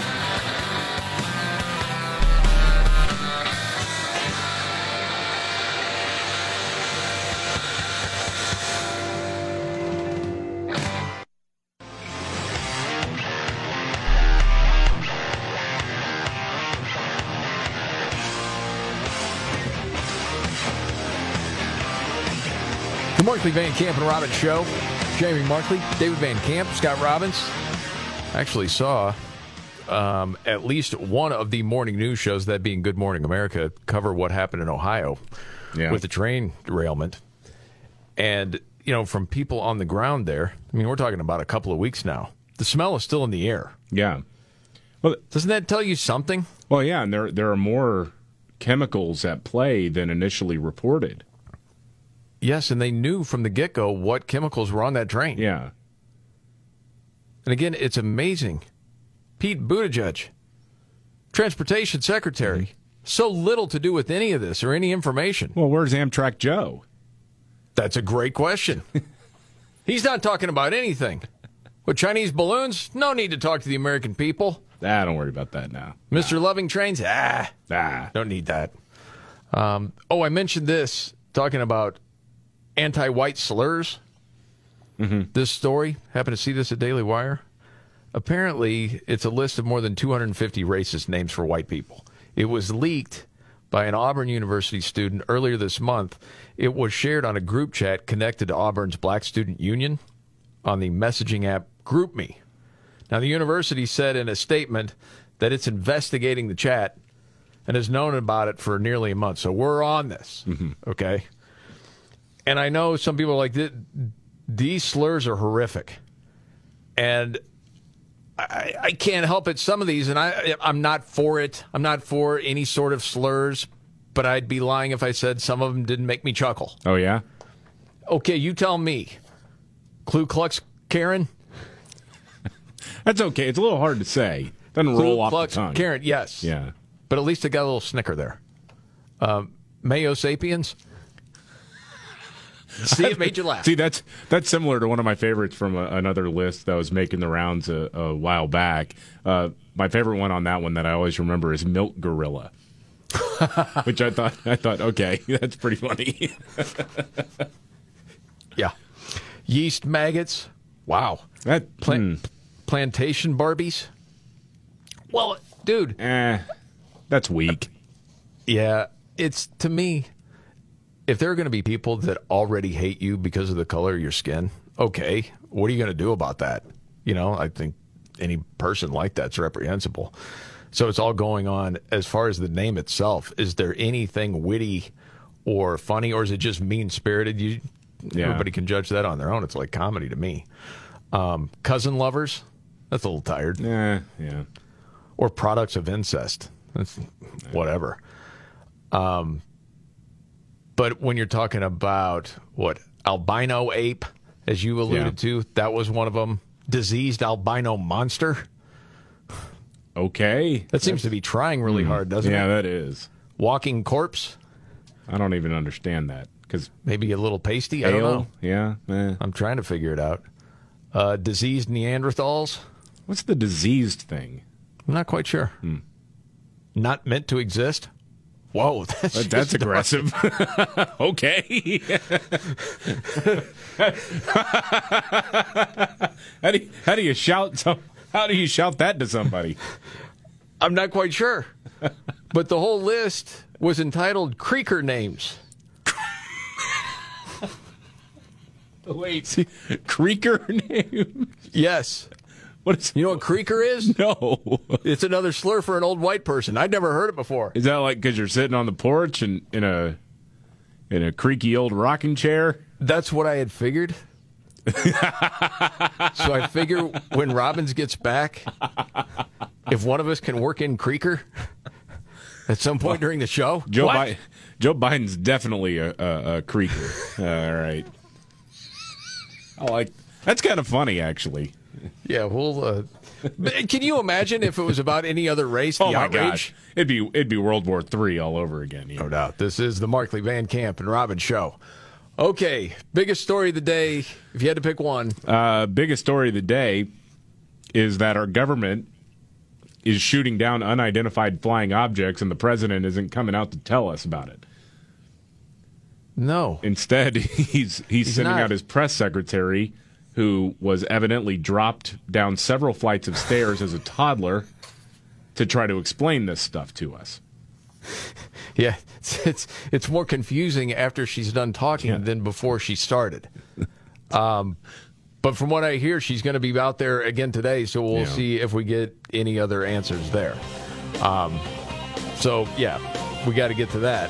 Markley Van Camp and Robbins Show. Jamie Markley, David Van Camp, Scott Robbins. Actually saw um, at least one of the morning news shows, that being Good Morning America, cover what happened in Ohio Yeah. with the train derailment. And, you know, from people on the ground there, I mean, we're talking about a couple of weeks now. The smell is still in the air. Yeah. Well, doesn't that tell you something? Well, yeah, and there there are more chemicals at play than initially reported. Yes, and they knew from the get go what chemicals were on that train. Yeah. And again, it's amazing. Pete Buttigieg, transportation secretary, so little to do with any of this or any information. Well, where's Amtrak Joe? That's a great question. He's not talking about anything. With Chinese balloons, no need to talk to the American people. Ah, don't worry about that now. Mr. Loving Trains, ah, ah, don't need that. Um, oh, I mentioned this talking about anti-white slurs. Mm-hmm. This story happened to see this at Daily Wire. Apparently, it's a list of more than 250 racist names for white people. It was leaked by an Auburn University student earlier this month. It was shared on a group chat connected to Auburn's Black Student Union on the messaging app GroupMe. Now, the university said in a statement that it's investigating the chat and has known about it for nearly a month. So we're on this. Okay. And I know some people are like, these slurs are horrific. And I, I can't help it. Some of these, and I, I'm not for it. I'm not for any sort of slurs, but I'd be lying if I said some of them didn't make me chuckle. Oh yeah. Okay, you tell me. Ku Klux Karen? That's okay. It's a little hard to say. Doesn't Ku roll off Klux the tongue. Karen, yes. Yeah. But at least it got a little snicker there. Um, Mayo Sapiens? See, it made you laugh. See, that's that's similar to one of my favorites from a, another list that was making the rounds a, a while back. Uh, my favorite one on that one that I always remember is Milk Gorilla, which I thought I thought okay, that's pretty funny. Yeah. Yeast maggots. Wow. That Plant, plantation Barbies. Well, dude. Eh, that's weak. Yeah, it's to me. If there are going to be people that already hate you because of the color of your skin, okay, what are you going to do about that? You know, I think any person like that's reprehensible. So it's all going on as far as the name itself. Is there anything witty or funny, or is it just mean spirited? You, Yeah. everybody can judge that on their own. It's like comedy to me. Um, cousin lovers, that's a little tired. Yeah, yeah. Or products of incest, that's whatever. Um, but when you're talking about what albino ape, as you alluded to, that was one of them. Diseased albino monster. Okay. That seems to be trying really Hmm. hard, doesn't yeah, it? Yeah, that is. Walking corpse. I don't even understand that because maybe a little pasty. I don't know. Yeah, eh. I'm trying to figure it out. Uh, diseased Neanderthals. What's the diseased thing? I'm not quite sure. Hmm. Not meant to exist. Whoa, that's, That- that's aggressive. okay. how do you, how do you shout some, how do you shout that to somebody? I'm not quite sure. but the whole list was entitled Creaker names. Wait, see, Creaker name? Yes. What is You know what creaker is? No. It's another slur for an old white person. I'd never heard it before. Is that like because you're sitting on the porch and in a in a creaky old rocking chair? That's what I had figured. so I figure when Robbins gets back, if one of us can work in creaker at some point during the show, Joe? Biden, Joe Biden's definitely a, a, a creaker. All right. I like that's kind of funny actually. Yeah, well, uh, can you imagine if it was about any other race? The Oh my outrage? gosh, it'd be it'd be World War Three all over again. No doubt. This is the Markley Van Camp and Robbins show. Okay, biggest story of the day. If you had to pick one, Uh, biggest story of the day is that our government is shooting down unidentified flying objects, and the president isn't coming out to tell us about it. No. Instead, he's he's, sending not. out his press secretary, who was evidently dropped down several flights of stairs as a toddler, to try to explain this stuff to us. yeah, it's it's, it's more confusing after she's done talking than before she started. Um, but from what I hear, she's going to be out there again today, so we'll Yeah. see if we get any other answers there. Um, so yeah, we got to get to that.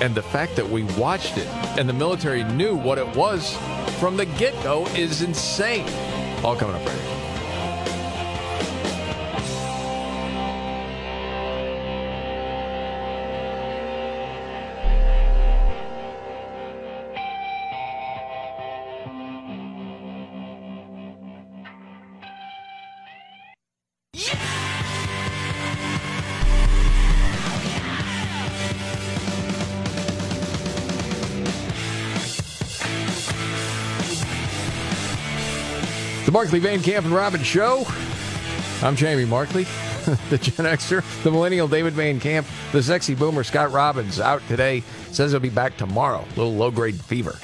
And the fact that we watched it and the military knew what it was from the get go is insane. All coming up right here. Markley Van Camp and Robbins Show. I'm Jamie Markley, the Gen Xer, the Millennial David Van Camp, the sexy boomer Scott Robbins out today. Says he'll be back tomorrow. little low grade fever.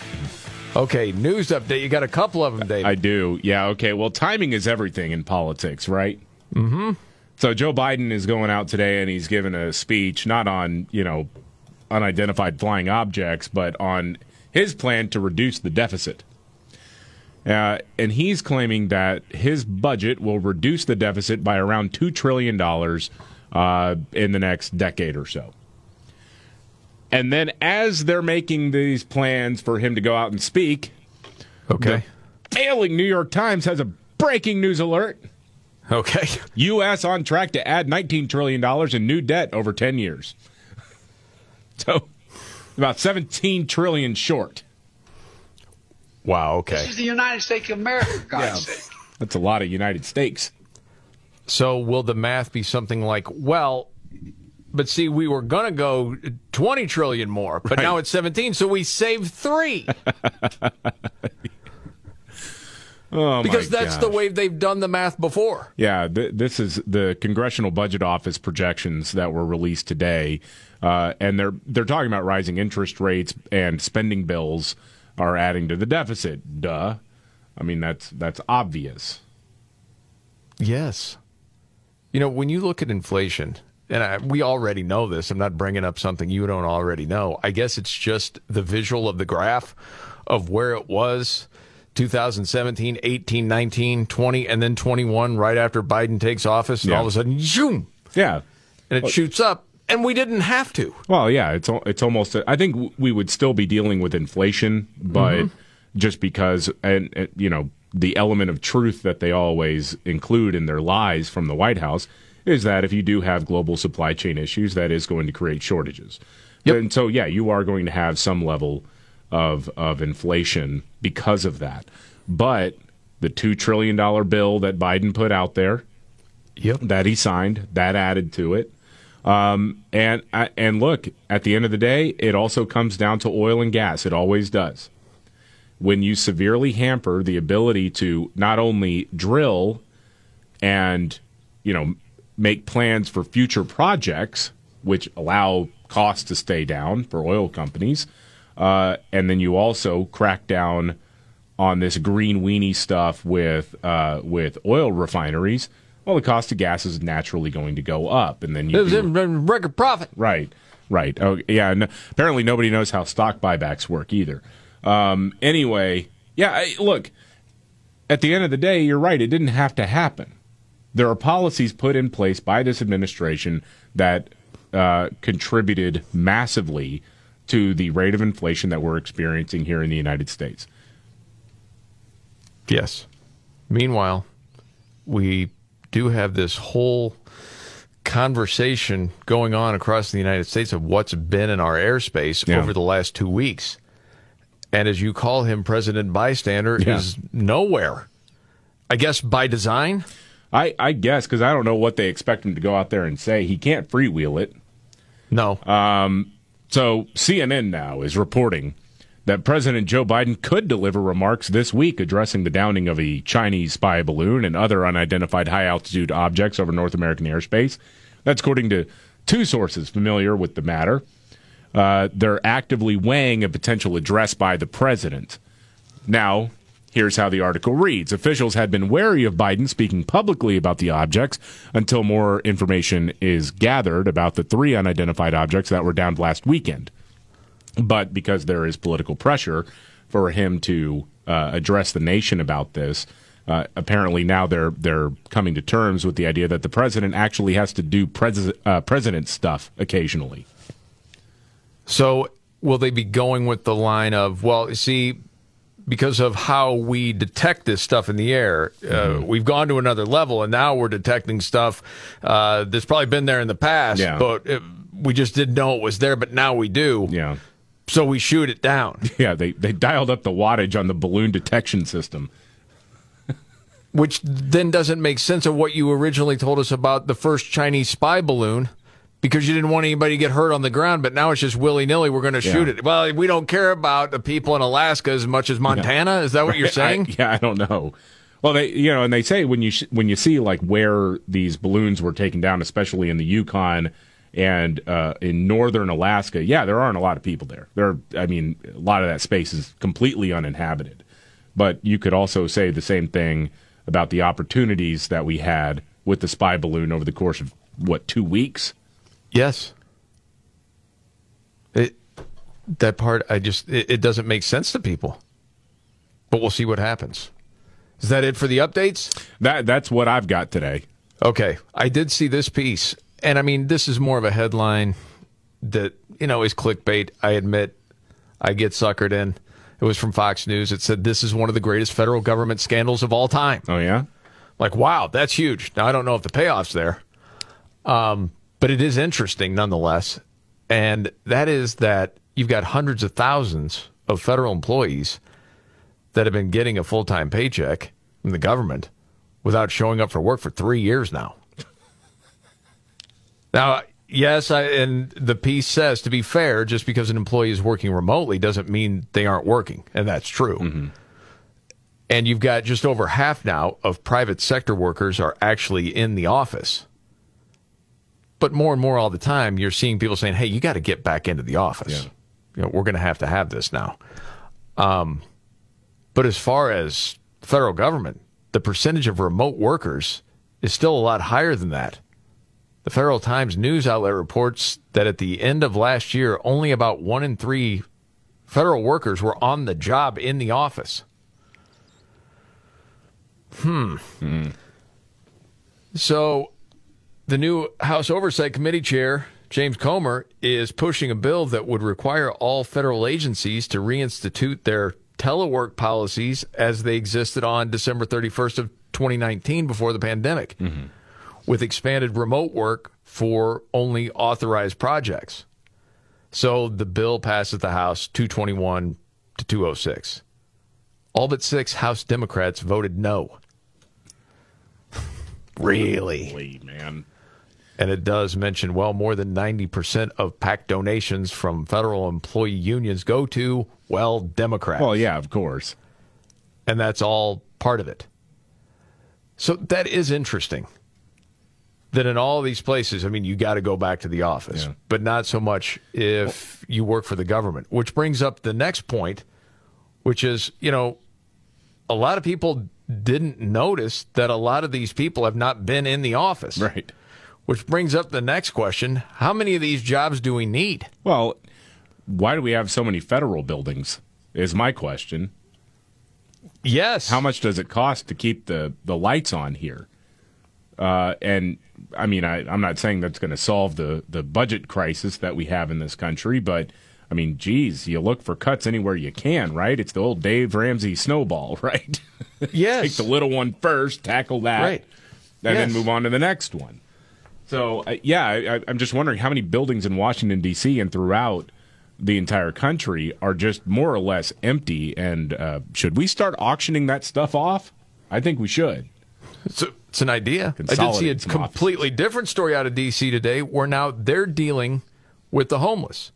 Okay, news update. You got a couple of them, David. I do. Yeah. Okay. Well, timing is everything in politics, right? Mm-hmm. So Joe Biden is going out today and he's giving a speech not on, you know, unidentified flying objects, but on his plan to reduce the deficit. Uh, and he's claiming that his budget will reduce the deficit by around $2 trillion uh, in the next decade or so. And then as they're making these plans for him to go out and speak, okay. the failing New York Times has a breaking news alert. Okay. U.S. on track to add $19 trillion in new debt over 10 years. So about 17 trillion short. Wow, okay. This is the United States of America, for God's sake. That's a lot of United States. So will the math be something like, well, but see, we were going to go 20 trillion more, but now it's 17, so we saved three. Oh, because my that's the way they've done the math before. Yeah, th- this is the Congressional Budget Office projections that were released today, uh, and they're they're talking about rising interest rates and spending bills are adding to the deficit. Duh. I mean that's that's obvious. Yes. You know, when you look at inflation, and I, we already know this, I'm not bringing up something you don't already know. I guess it's just the visual of the graph of where it was 2017, 18, 19, 20, and then 21 right after Biden takes office, and Yeah. all of a sudden, zoom, Yeah. and it Well- shoots up. And we didn't have to. Well, yeah, it's it's almost. I think we would still be dealing with inflation, but Mhm. just because, and, and you know, the element of truth that they always include in their lies from the White House is that if you do have global supply chain issues, that is going to create shortages. And so, yeah, you are going to have some level of of inflation because of that. But the two trillion dollar bill that Biden put out there, yep, that he signed, that added to it. Um, and and look, at the end of the day, it also comes down to oil and gas. It always does. When you severely hamper the ability to not only drill and you know make plans for future projects, which allow costs to stay down for oil companies, uh, and then you also crack down on this green weenie stuff with uh, with oil refineries. Well, the cost of gas is naturally going to go up, and then you It was do- in record profit. Right, right. Oh, yeah. No, apparently, nobody knows how stock buybacks work either. Um, anyway, yeah. I, look, at the end of the day, you're right. It didn't have to happen. There are policies put in place by this administration that uh, contributed massively to the rate of inflation that we're experiencing here in the United States. Yes. Meanwhile, we do have this whole conversation going on across the United States of what's been in our airspace Yeah. over the last two weeks. And as you call him, President Bystander Yeah. is nowhere. I guess by design. I, I guess because I don't know what they expect him to go out there and say. He can't freewheel it. No. Um, so CNN now is reporting that President Joe Biden could deliver remarks this week addressing the downing of a Chinese spy balloon and other unidentified high altitude objects over North American airspace. That's according to two sources familiar with the matter. Uh, they're actively weighing a potential address by the president. Now, here's how the article reads Officials had been wary of Biden speaking publicly about the objects until more information is gathered about the three unidentified objects that were downed last weekend. But because there is political pressure for him to uh, address the nation about this, uh, apparently now they're they're coming to terms with the idea that the president actually has to do pres- uh, president stuff occasionally. So will they be going with the line of, well, see, because of how we detect this stuff in the air, uh, Mm-hmm. we've gone to another level, and now we're detecting stuff uh, that's probably been there in the past, Yeah. but it, we just didn't know it was there, but now we do. Yeah. So we shoot it down. Yeah, they they dialed up the wattage on the balloon detection system. Which then doesn't make sense of what you originally told us about the first Chinese spy balloon. Because you didn't want anybody to get hurt on the ground, but now it's just willy nilly. We're going to Yeah. shoot it. Well, we don't care about the people in Alaska as much as Montana. Is that what you're saying? I- yeah, I don't know. Well, they you know, and they say when you sh- when you see like where these balloons were taken down, especially in the Yukon and uh, in northern Alaska, yeah, there aren't a lot of people there. There, I mean, a lot of that space is completely uninhabited. But you could also say the same thing about the opportunities that we had with the spy balloon over the course of what two weeks. Yes. It, that part, I just, it, it doesn't make sense to people. But we'll see what happens. Is that it for the updates? That that's what I've got today. Okay. I did see this piece. And I mean, this is more of a headline that, you know, is clickbait. I admit I get suckered in. It was from Fox News. It said this is one of the greatest federal government scandals of all time. Oh, yeah? Like, wow, that's huge. Now, I don't know if the payoff's there, um, but it is interesting nonetheless. And that is that you've got hundreds of thousands of federal employees that have been getting a full time paycheck from the government without showing up for work for three years now. Now, yes, I, and the piece says to be fair, just because an employee is working remotely doesn't mean they aren't working, and that's true. And you've got just over half now of private sector workers are actually in the office. But more and more all the time, you're seeing people saying, "Hey, you got to get back into the office. You know, we're going to have to have this now." Um, but as far as federal government, the percentage of remote workers is still a lot higher than that. The Federal Times news outlet reports that at the end of last year, only about one in three federal workers were on the job in the office. Hmm. So, the new House Oversight Committee chair, James Comer, is pushing a bill that would require all federal agencies to reinstitute their telework policies as they existed on December 31st of 2019 before the pandemic, with expanded remote work for only authorized projects. So the bill passes the House 221 to 206. All but six House Democrats voted no. really? Holy man. And it does mention well more than 90% of PAC donations from federal employee unions go to, well, Democrats. Well, yeah, of course. And that's all part of it. So that is interesting. That in all these places, I mean, you got to go back to the office, but not so much if you work for the government, which brings up the next point, which is, you know, a lot of people didn't notice that a lot of these people have not been in the office. Right. Which brings up the next question How many of these jobs do we need? Well, why do we have so many federal buildings? Is my question. Yes. How much does it cost to keep the, the lights on here? Uh, and I mean, I, I'm not saying that's going to solve the, the budget crisis that we have in this country, but I mean, geez, you look for cuts anywhere you can, right? It's the old Dave Ramsey snowball, right? Yes. Take the little one first, tackle that, Right. and then move on to the next one. So, uh, yeah, I, I'm just wondering how many buildings in Washington, D.C. and throughout the entire country are just more or less empty. And uh, should we start auctioning that stuff off? I think we should. It's, a, it's an idea. I did see a completely different story out of D.C. today where now they're dealing with the homeless.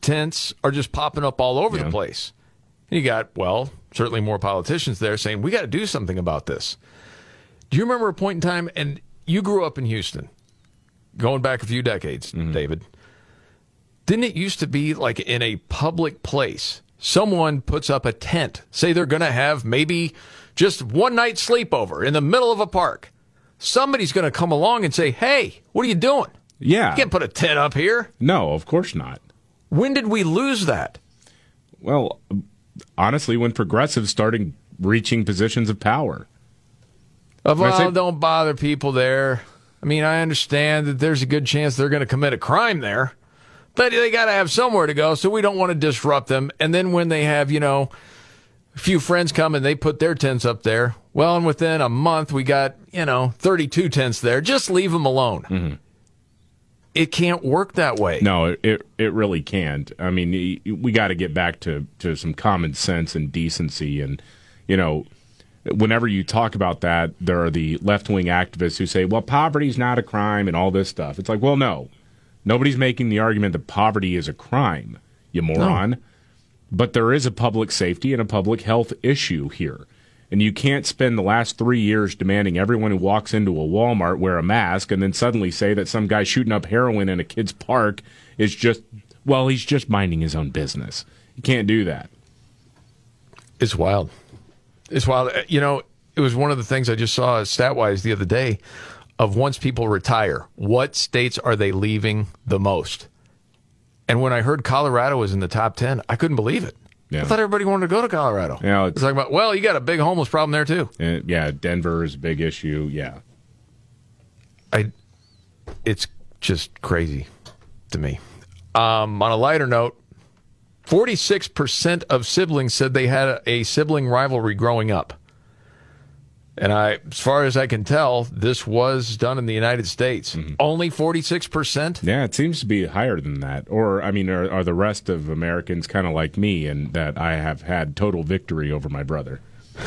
Tents are just popping up all over the place. And you got, well, certainly more politicians there saying, we got to do something about this. Do you remember a point in time, and you grew up in Houston, going back a few decades, David? Didn't it used to be like in a public place? Someone puts up a tent, say they're going to have maybe just one night sleepover in the middle of a park. Somebody's going to come along and say, hey, what are you doing? Yeah. You can't put a tent up here. No, of course not. When did we lose that? Well, honestly, when progressives started reaching positions of power. Of, I say- oh, don't bother people there. I mean, I understand that there's a good chance they're going to commit a crime there, but they got to have somewhere to go, so we don't want to disrupt them. And then when they have, you know, a few friends come and they put their tents up there, well, and within a month we got, you know, 32 tents there. Just leave them alone. Mm-hmm. It can't work that way. No, it it, really can't. I mean, we got to get back to, to some common sense and decency. And, you know, whenever you talk about that, there are the left wing activists who say, well, poverty's not a crime and all this stuff. It's like, well, no. Nobody's making the argument that poverty is a crime, you moron. But there is a public safety and a public health issue here. And you can't spend the last three years demanding everyone who walks into a Walmart wear a mask and then suddenly say that some guy shooting up heroin in a kid's park is just, well, he's just minding his own business. You can't do that. It's wild. It's wild. Uh, You know, it was one of the things I just saw stat wise the other day of once people retire, what states are they leaving the most? And when I heard Colorado was in the top 10, I couldn't believe it. I thought everybody wanted to go to Colorado. Yeah, it's like, well, you got a big homeless problem there too. Uh, yeah, Denver is a big issue. Yeah. I, it's just crazy to me. Um, on a lighter note, 46% of siblings said they had a, a sibling rivalry growing up. And I, as far as I can tell, this was done in the United States. Mm-hmm. Only 46%? Yeah, it seems to be higher than that. Or, I mean, are, are the rest of Americans kind of like me in that I have had total victory over my brother?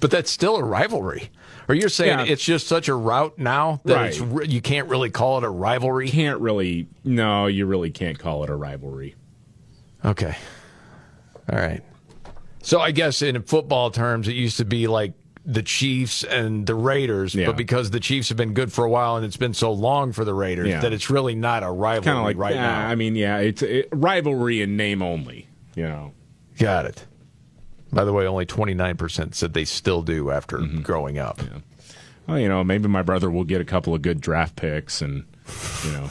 But that's still a rivalry. Or you're saying Yeah. it's just such a route now that it's Right. re- you can't really call it a rivalry? Can't really, no, you really can't call it a rivalry. Okay. All right. So I guess in football terms, it used to be like the Chiefs and the Raiders, Yeah. but because the Chiefs have been good for a while and it's been so long for the Raiders Yeah. that it's really not a rivalry like right yeah, now. I mean, yeah, it's it, rivalry in name only. You know. Got it. By the way, only 29% said they still do after Mm-hmm. growing up. Well, you know, maybe my brother will get a couple of good draft picks, and you know,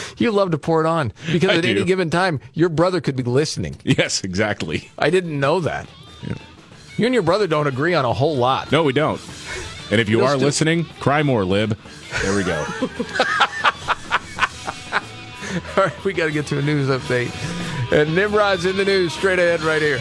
You love to pour it on because I at any given time, your brother could be listening. yes, exactly. I didn't know that. You and your brother don't agree on a whole lot. No, we don't. And if you You'll are still- listening, cry more, lib. There we go. All right, we got to get to a news update. And Nimrod's in the news straight ahead right here.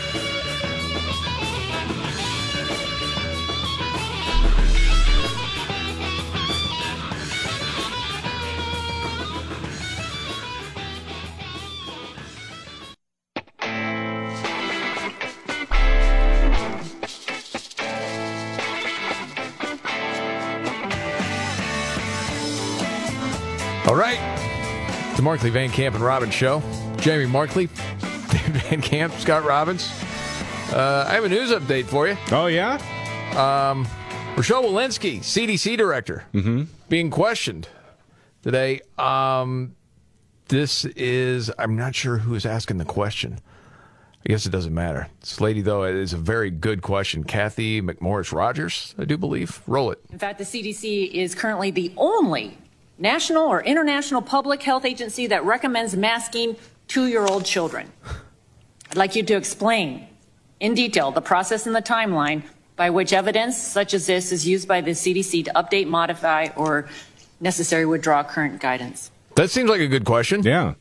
The Markley Van Camp and Robbins Show. Jamie Markley, David Van Camp, Scott Robbins. Uh, I have a news update for you. Oh, yeah? Um, Rochelle Walensky, CDC director, Mm-hmm. being questioned today. Um, this is, I'm not sure who is asking the question. I guess it doesn't matter. This lady, though, it is a very good question. Cathy McMorris Rodgers, I do believe. Roll it. In fact, the CDC is currently the only national or international public health agency that recommends masking two year old children. I'd like you to explain in detail the process and the timeline by which evidence such as this is used by the CDC to update, modify, or necessary withdraw current guidance. That seems like a good question. Yeah.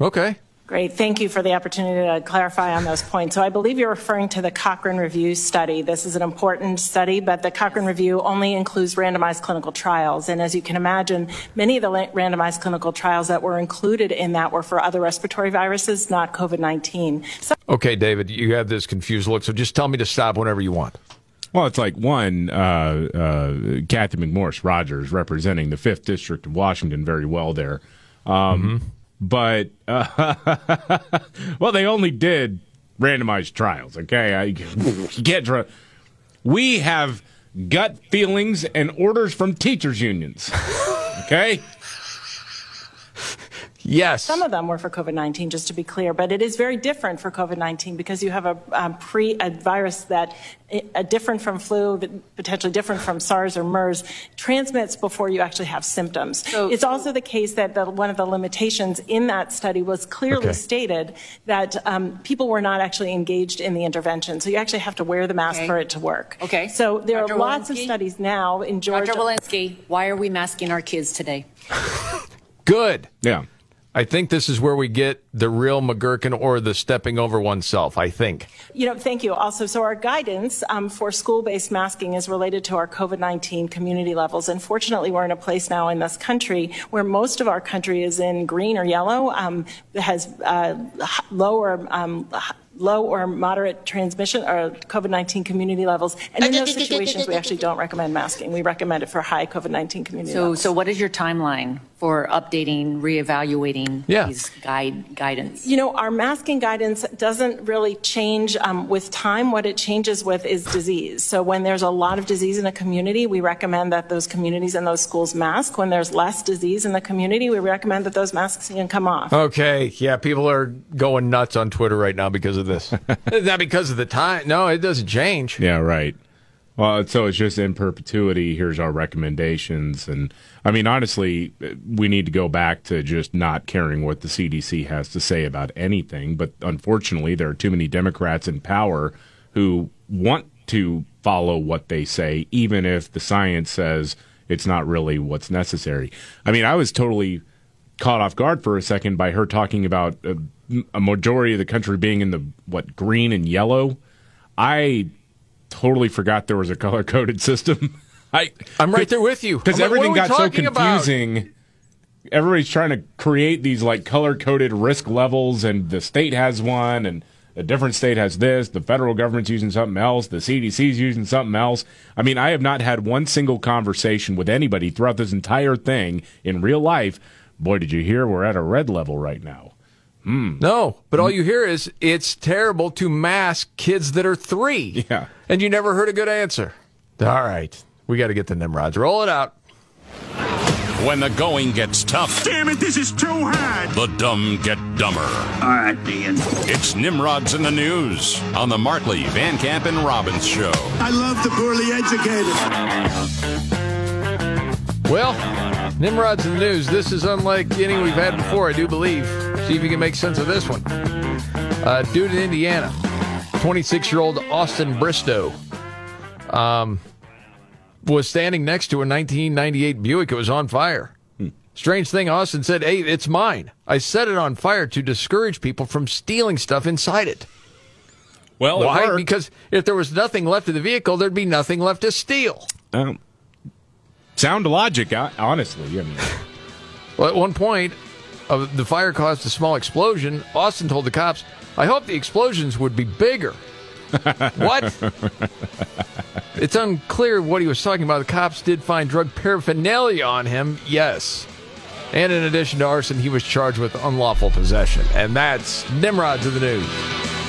Okay. Great. Thank you for the opportunity to clarify on those points. So I believe you're referring to the Cochrane Review study. This is an important study, but the Cochrane Review only includes randomized clinical trials. And as you can imagine, many of the randomized clinical trials that were included in that were for other respiratory viruses, not COVID-19. So Okay, David, you have this confused look, so just tell me to stop whenever you want. Well, it's like one, uh, uh, Cathy McMorris Rodgers representing the 5th District of Washington very well there. Um, But, uh, well, they only did randomized trials, okay? I, you can't. We have gut feelings and orders from teachers' unions, okay? Yes. Some of them were for COVID-19, just to be clear, but it is very different for COVID-19 because you have a um, pre a virus that uh, different from flu, potentially different from SARS or MERS, transmits before you actually have symptoms. it's also the case that the, one of the limitations in that study was clearly Okay. stated that um, people were not actually engaged in the intervention. So you actually have to wear the mask Okay. for it to work. Okay. So there Dr. are lots of studies now in Georgia. Dr. Walensky, why are we masking our kids today? Good. Yeah. I think this is where we get the real McGurkin or the stepping over oneself, I think. You know, thank you. Also, so our guidance um, for school-based masking is related to our COVID-19 community levels. And fortunately, we're in a place now in this country where most of our country is in green or yellow, um, has uh, h- low or um, low or moderate transmission or COVID-19 community levels. And in those situations, we actually don't recommend masking. We recommend it for high COVID-19 community So, levels. so what is your timeline for updating, reevaluating Yeah. these guide guidance? You know, our masking guidance doesn't really change um, with time. What it changes with is disease. So when there's a lot of disease in a community, we recommend that those communities and those schools mask. When there's less disease in the community, we recommend that those masks can come off. Okay, yeah, people are going nuts on Twitter right now because of this. Not because of the time. No, it doesn't change. Yeah, right. Well, so it's just in perpetuity. Here's our recommendations. And I mean, honestly, we need to go back to just not caring what the CDC has to say about anything. But unfortunately, there are too many Democrats in power who want to follow what they say, even if the science says it's not really what's necessary. I mean, I was totally caught off guard for a second by her talking about a, a majority of the country being in the what green and yellow. I totally forgot there was a color coded system. I I'm right there with you. because like, everything got so talking about? confusing. Everybody's trying to create these like color coded risk levels, and the state has one, and a different state has this. The federal government's using something else. The CDC's using something else. I mean, I have not had one single conversation with anybody throughout this entire thing in real life. Boy, did you hear we're at a red level right now? Hmm. No, but all you hear is it's terrible to mask kids that are three. Yeah. And you never heard a good answer. All right. We got to get the Nimrods. Roll it out. When the going gets tough. Damn it, this is too hard. The dumb get dumber. All right, Dean. It's Nimrods in the News on the Markley, Van Camp, and Robbins Show. I love the poorly educated. Well, Nimrod's in the news. This is unlike any we've had before, I do believe. See if you can make sense of this one. Uh, dude in Indiana, 26 year old Austin Bristow, um, was standing next to a 1998 Buick. It was on fire. Strange thing, Austin said, Hey, it's mine. I set it on fire to discourage people from stealing stuff inside it. Well, Why? worked. Because if there was nothing left of the vehicle, there'd be nothing left to steal. Um, sound logic, honestly. I mean, Well, at one point, uh, the fire caused a small explosion. Austin told the cops, I hope the explosions would be bigger. what? It's unclear what he was talking about. The cops did find drug paraphernalia on him, yes. And in addition to arson, he was charged with unlawful possession. And that's Nimrod's of the news.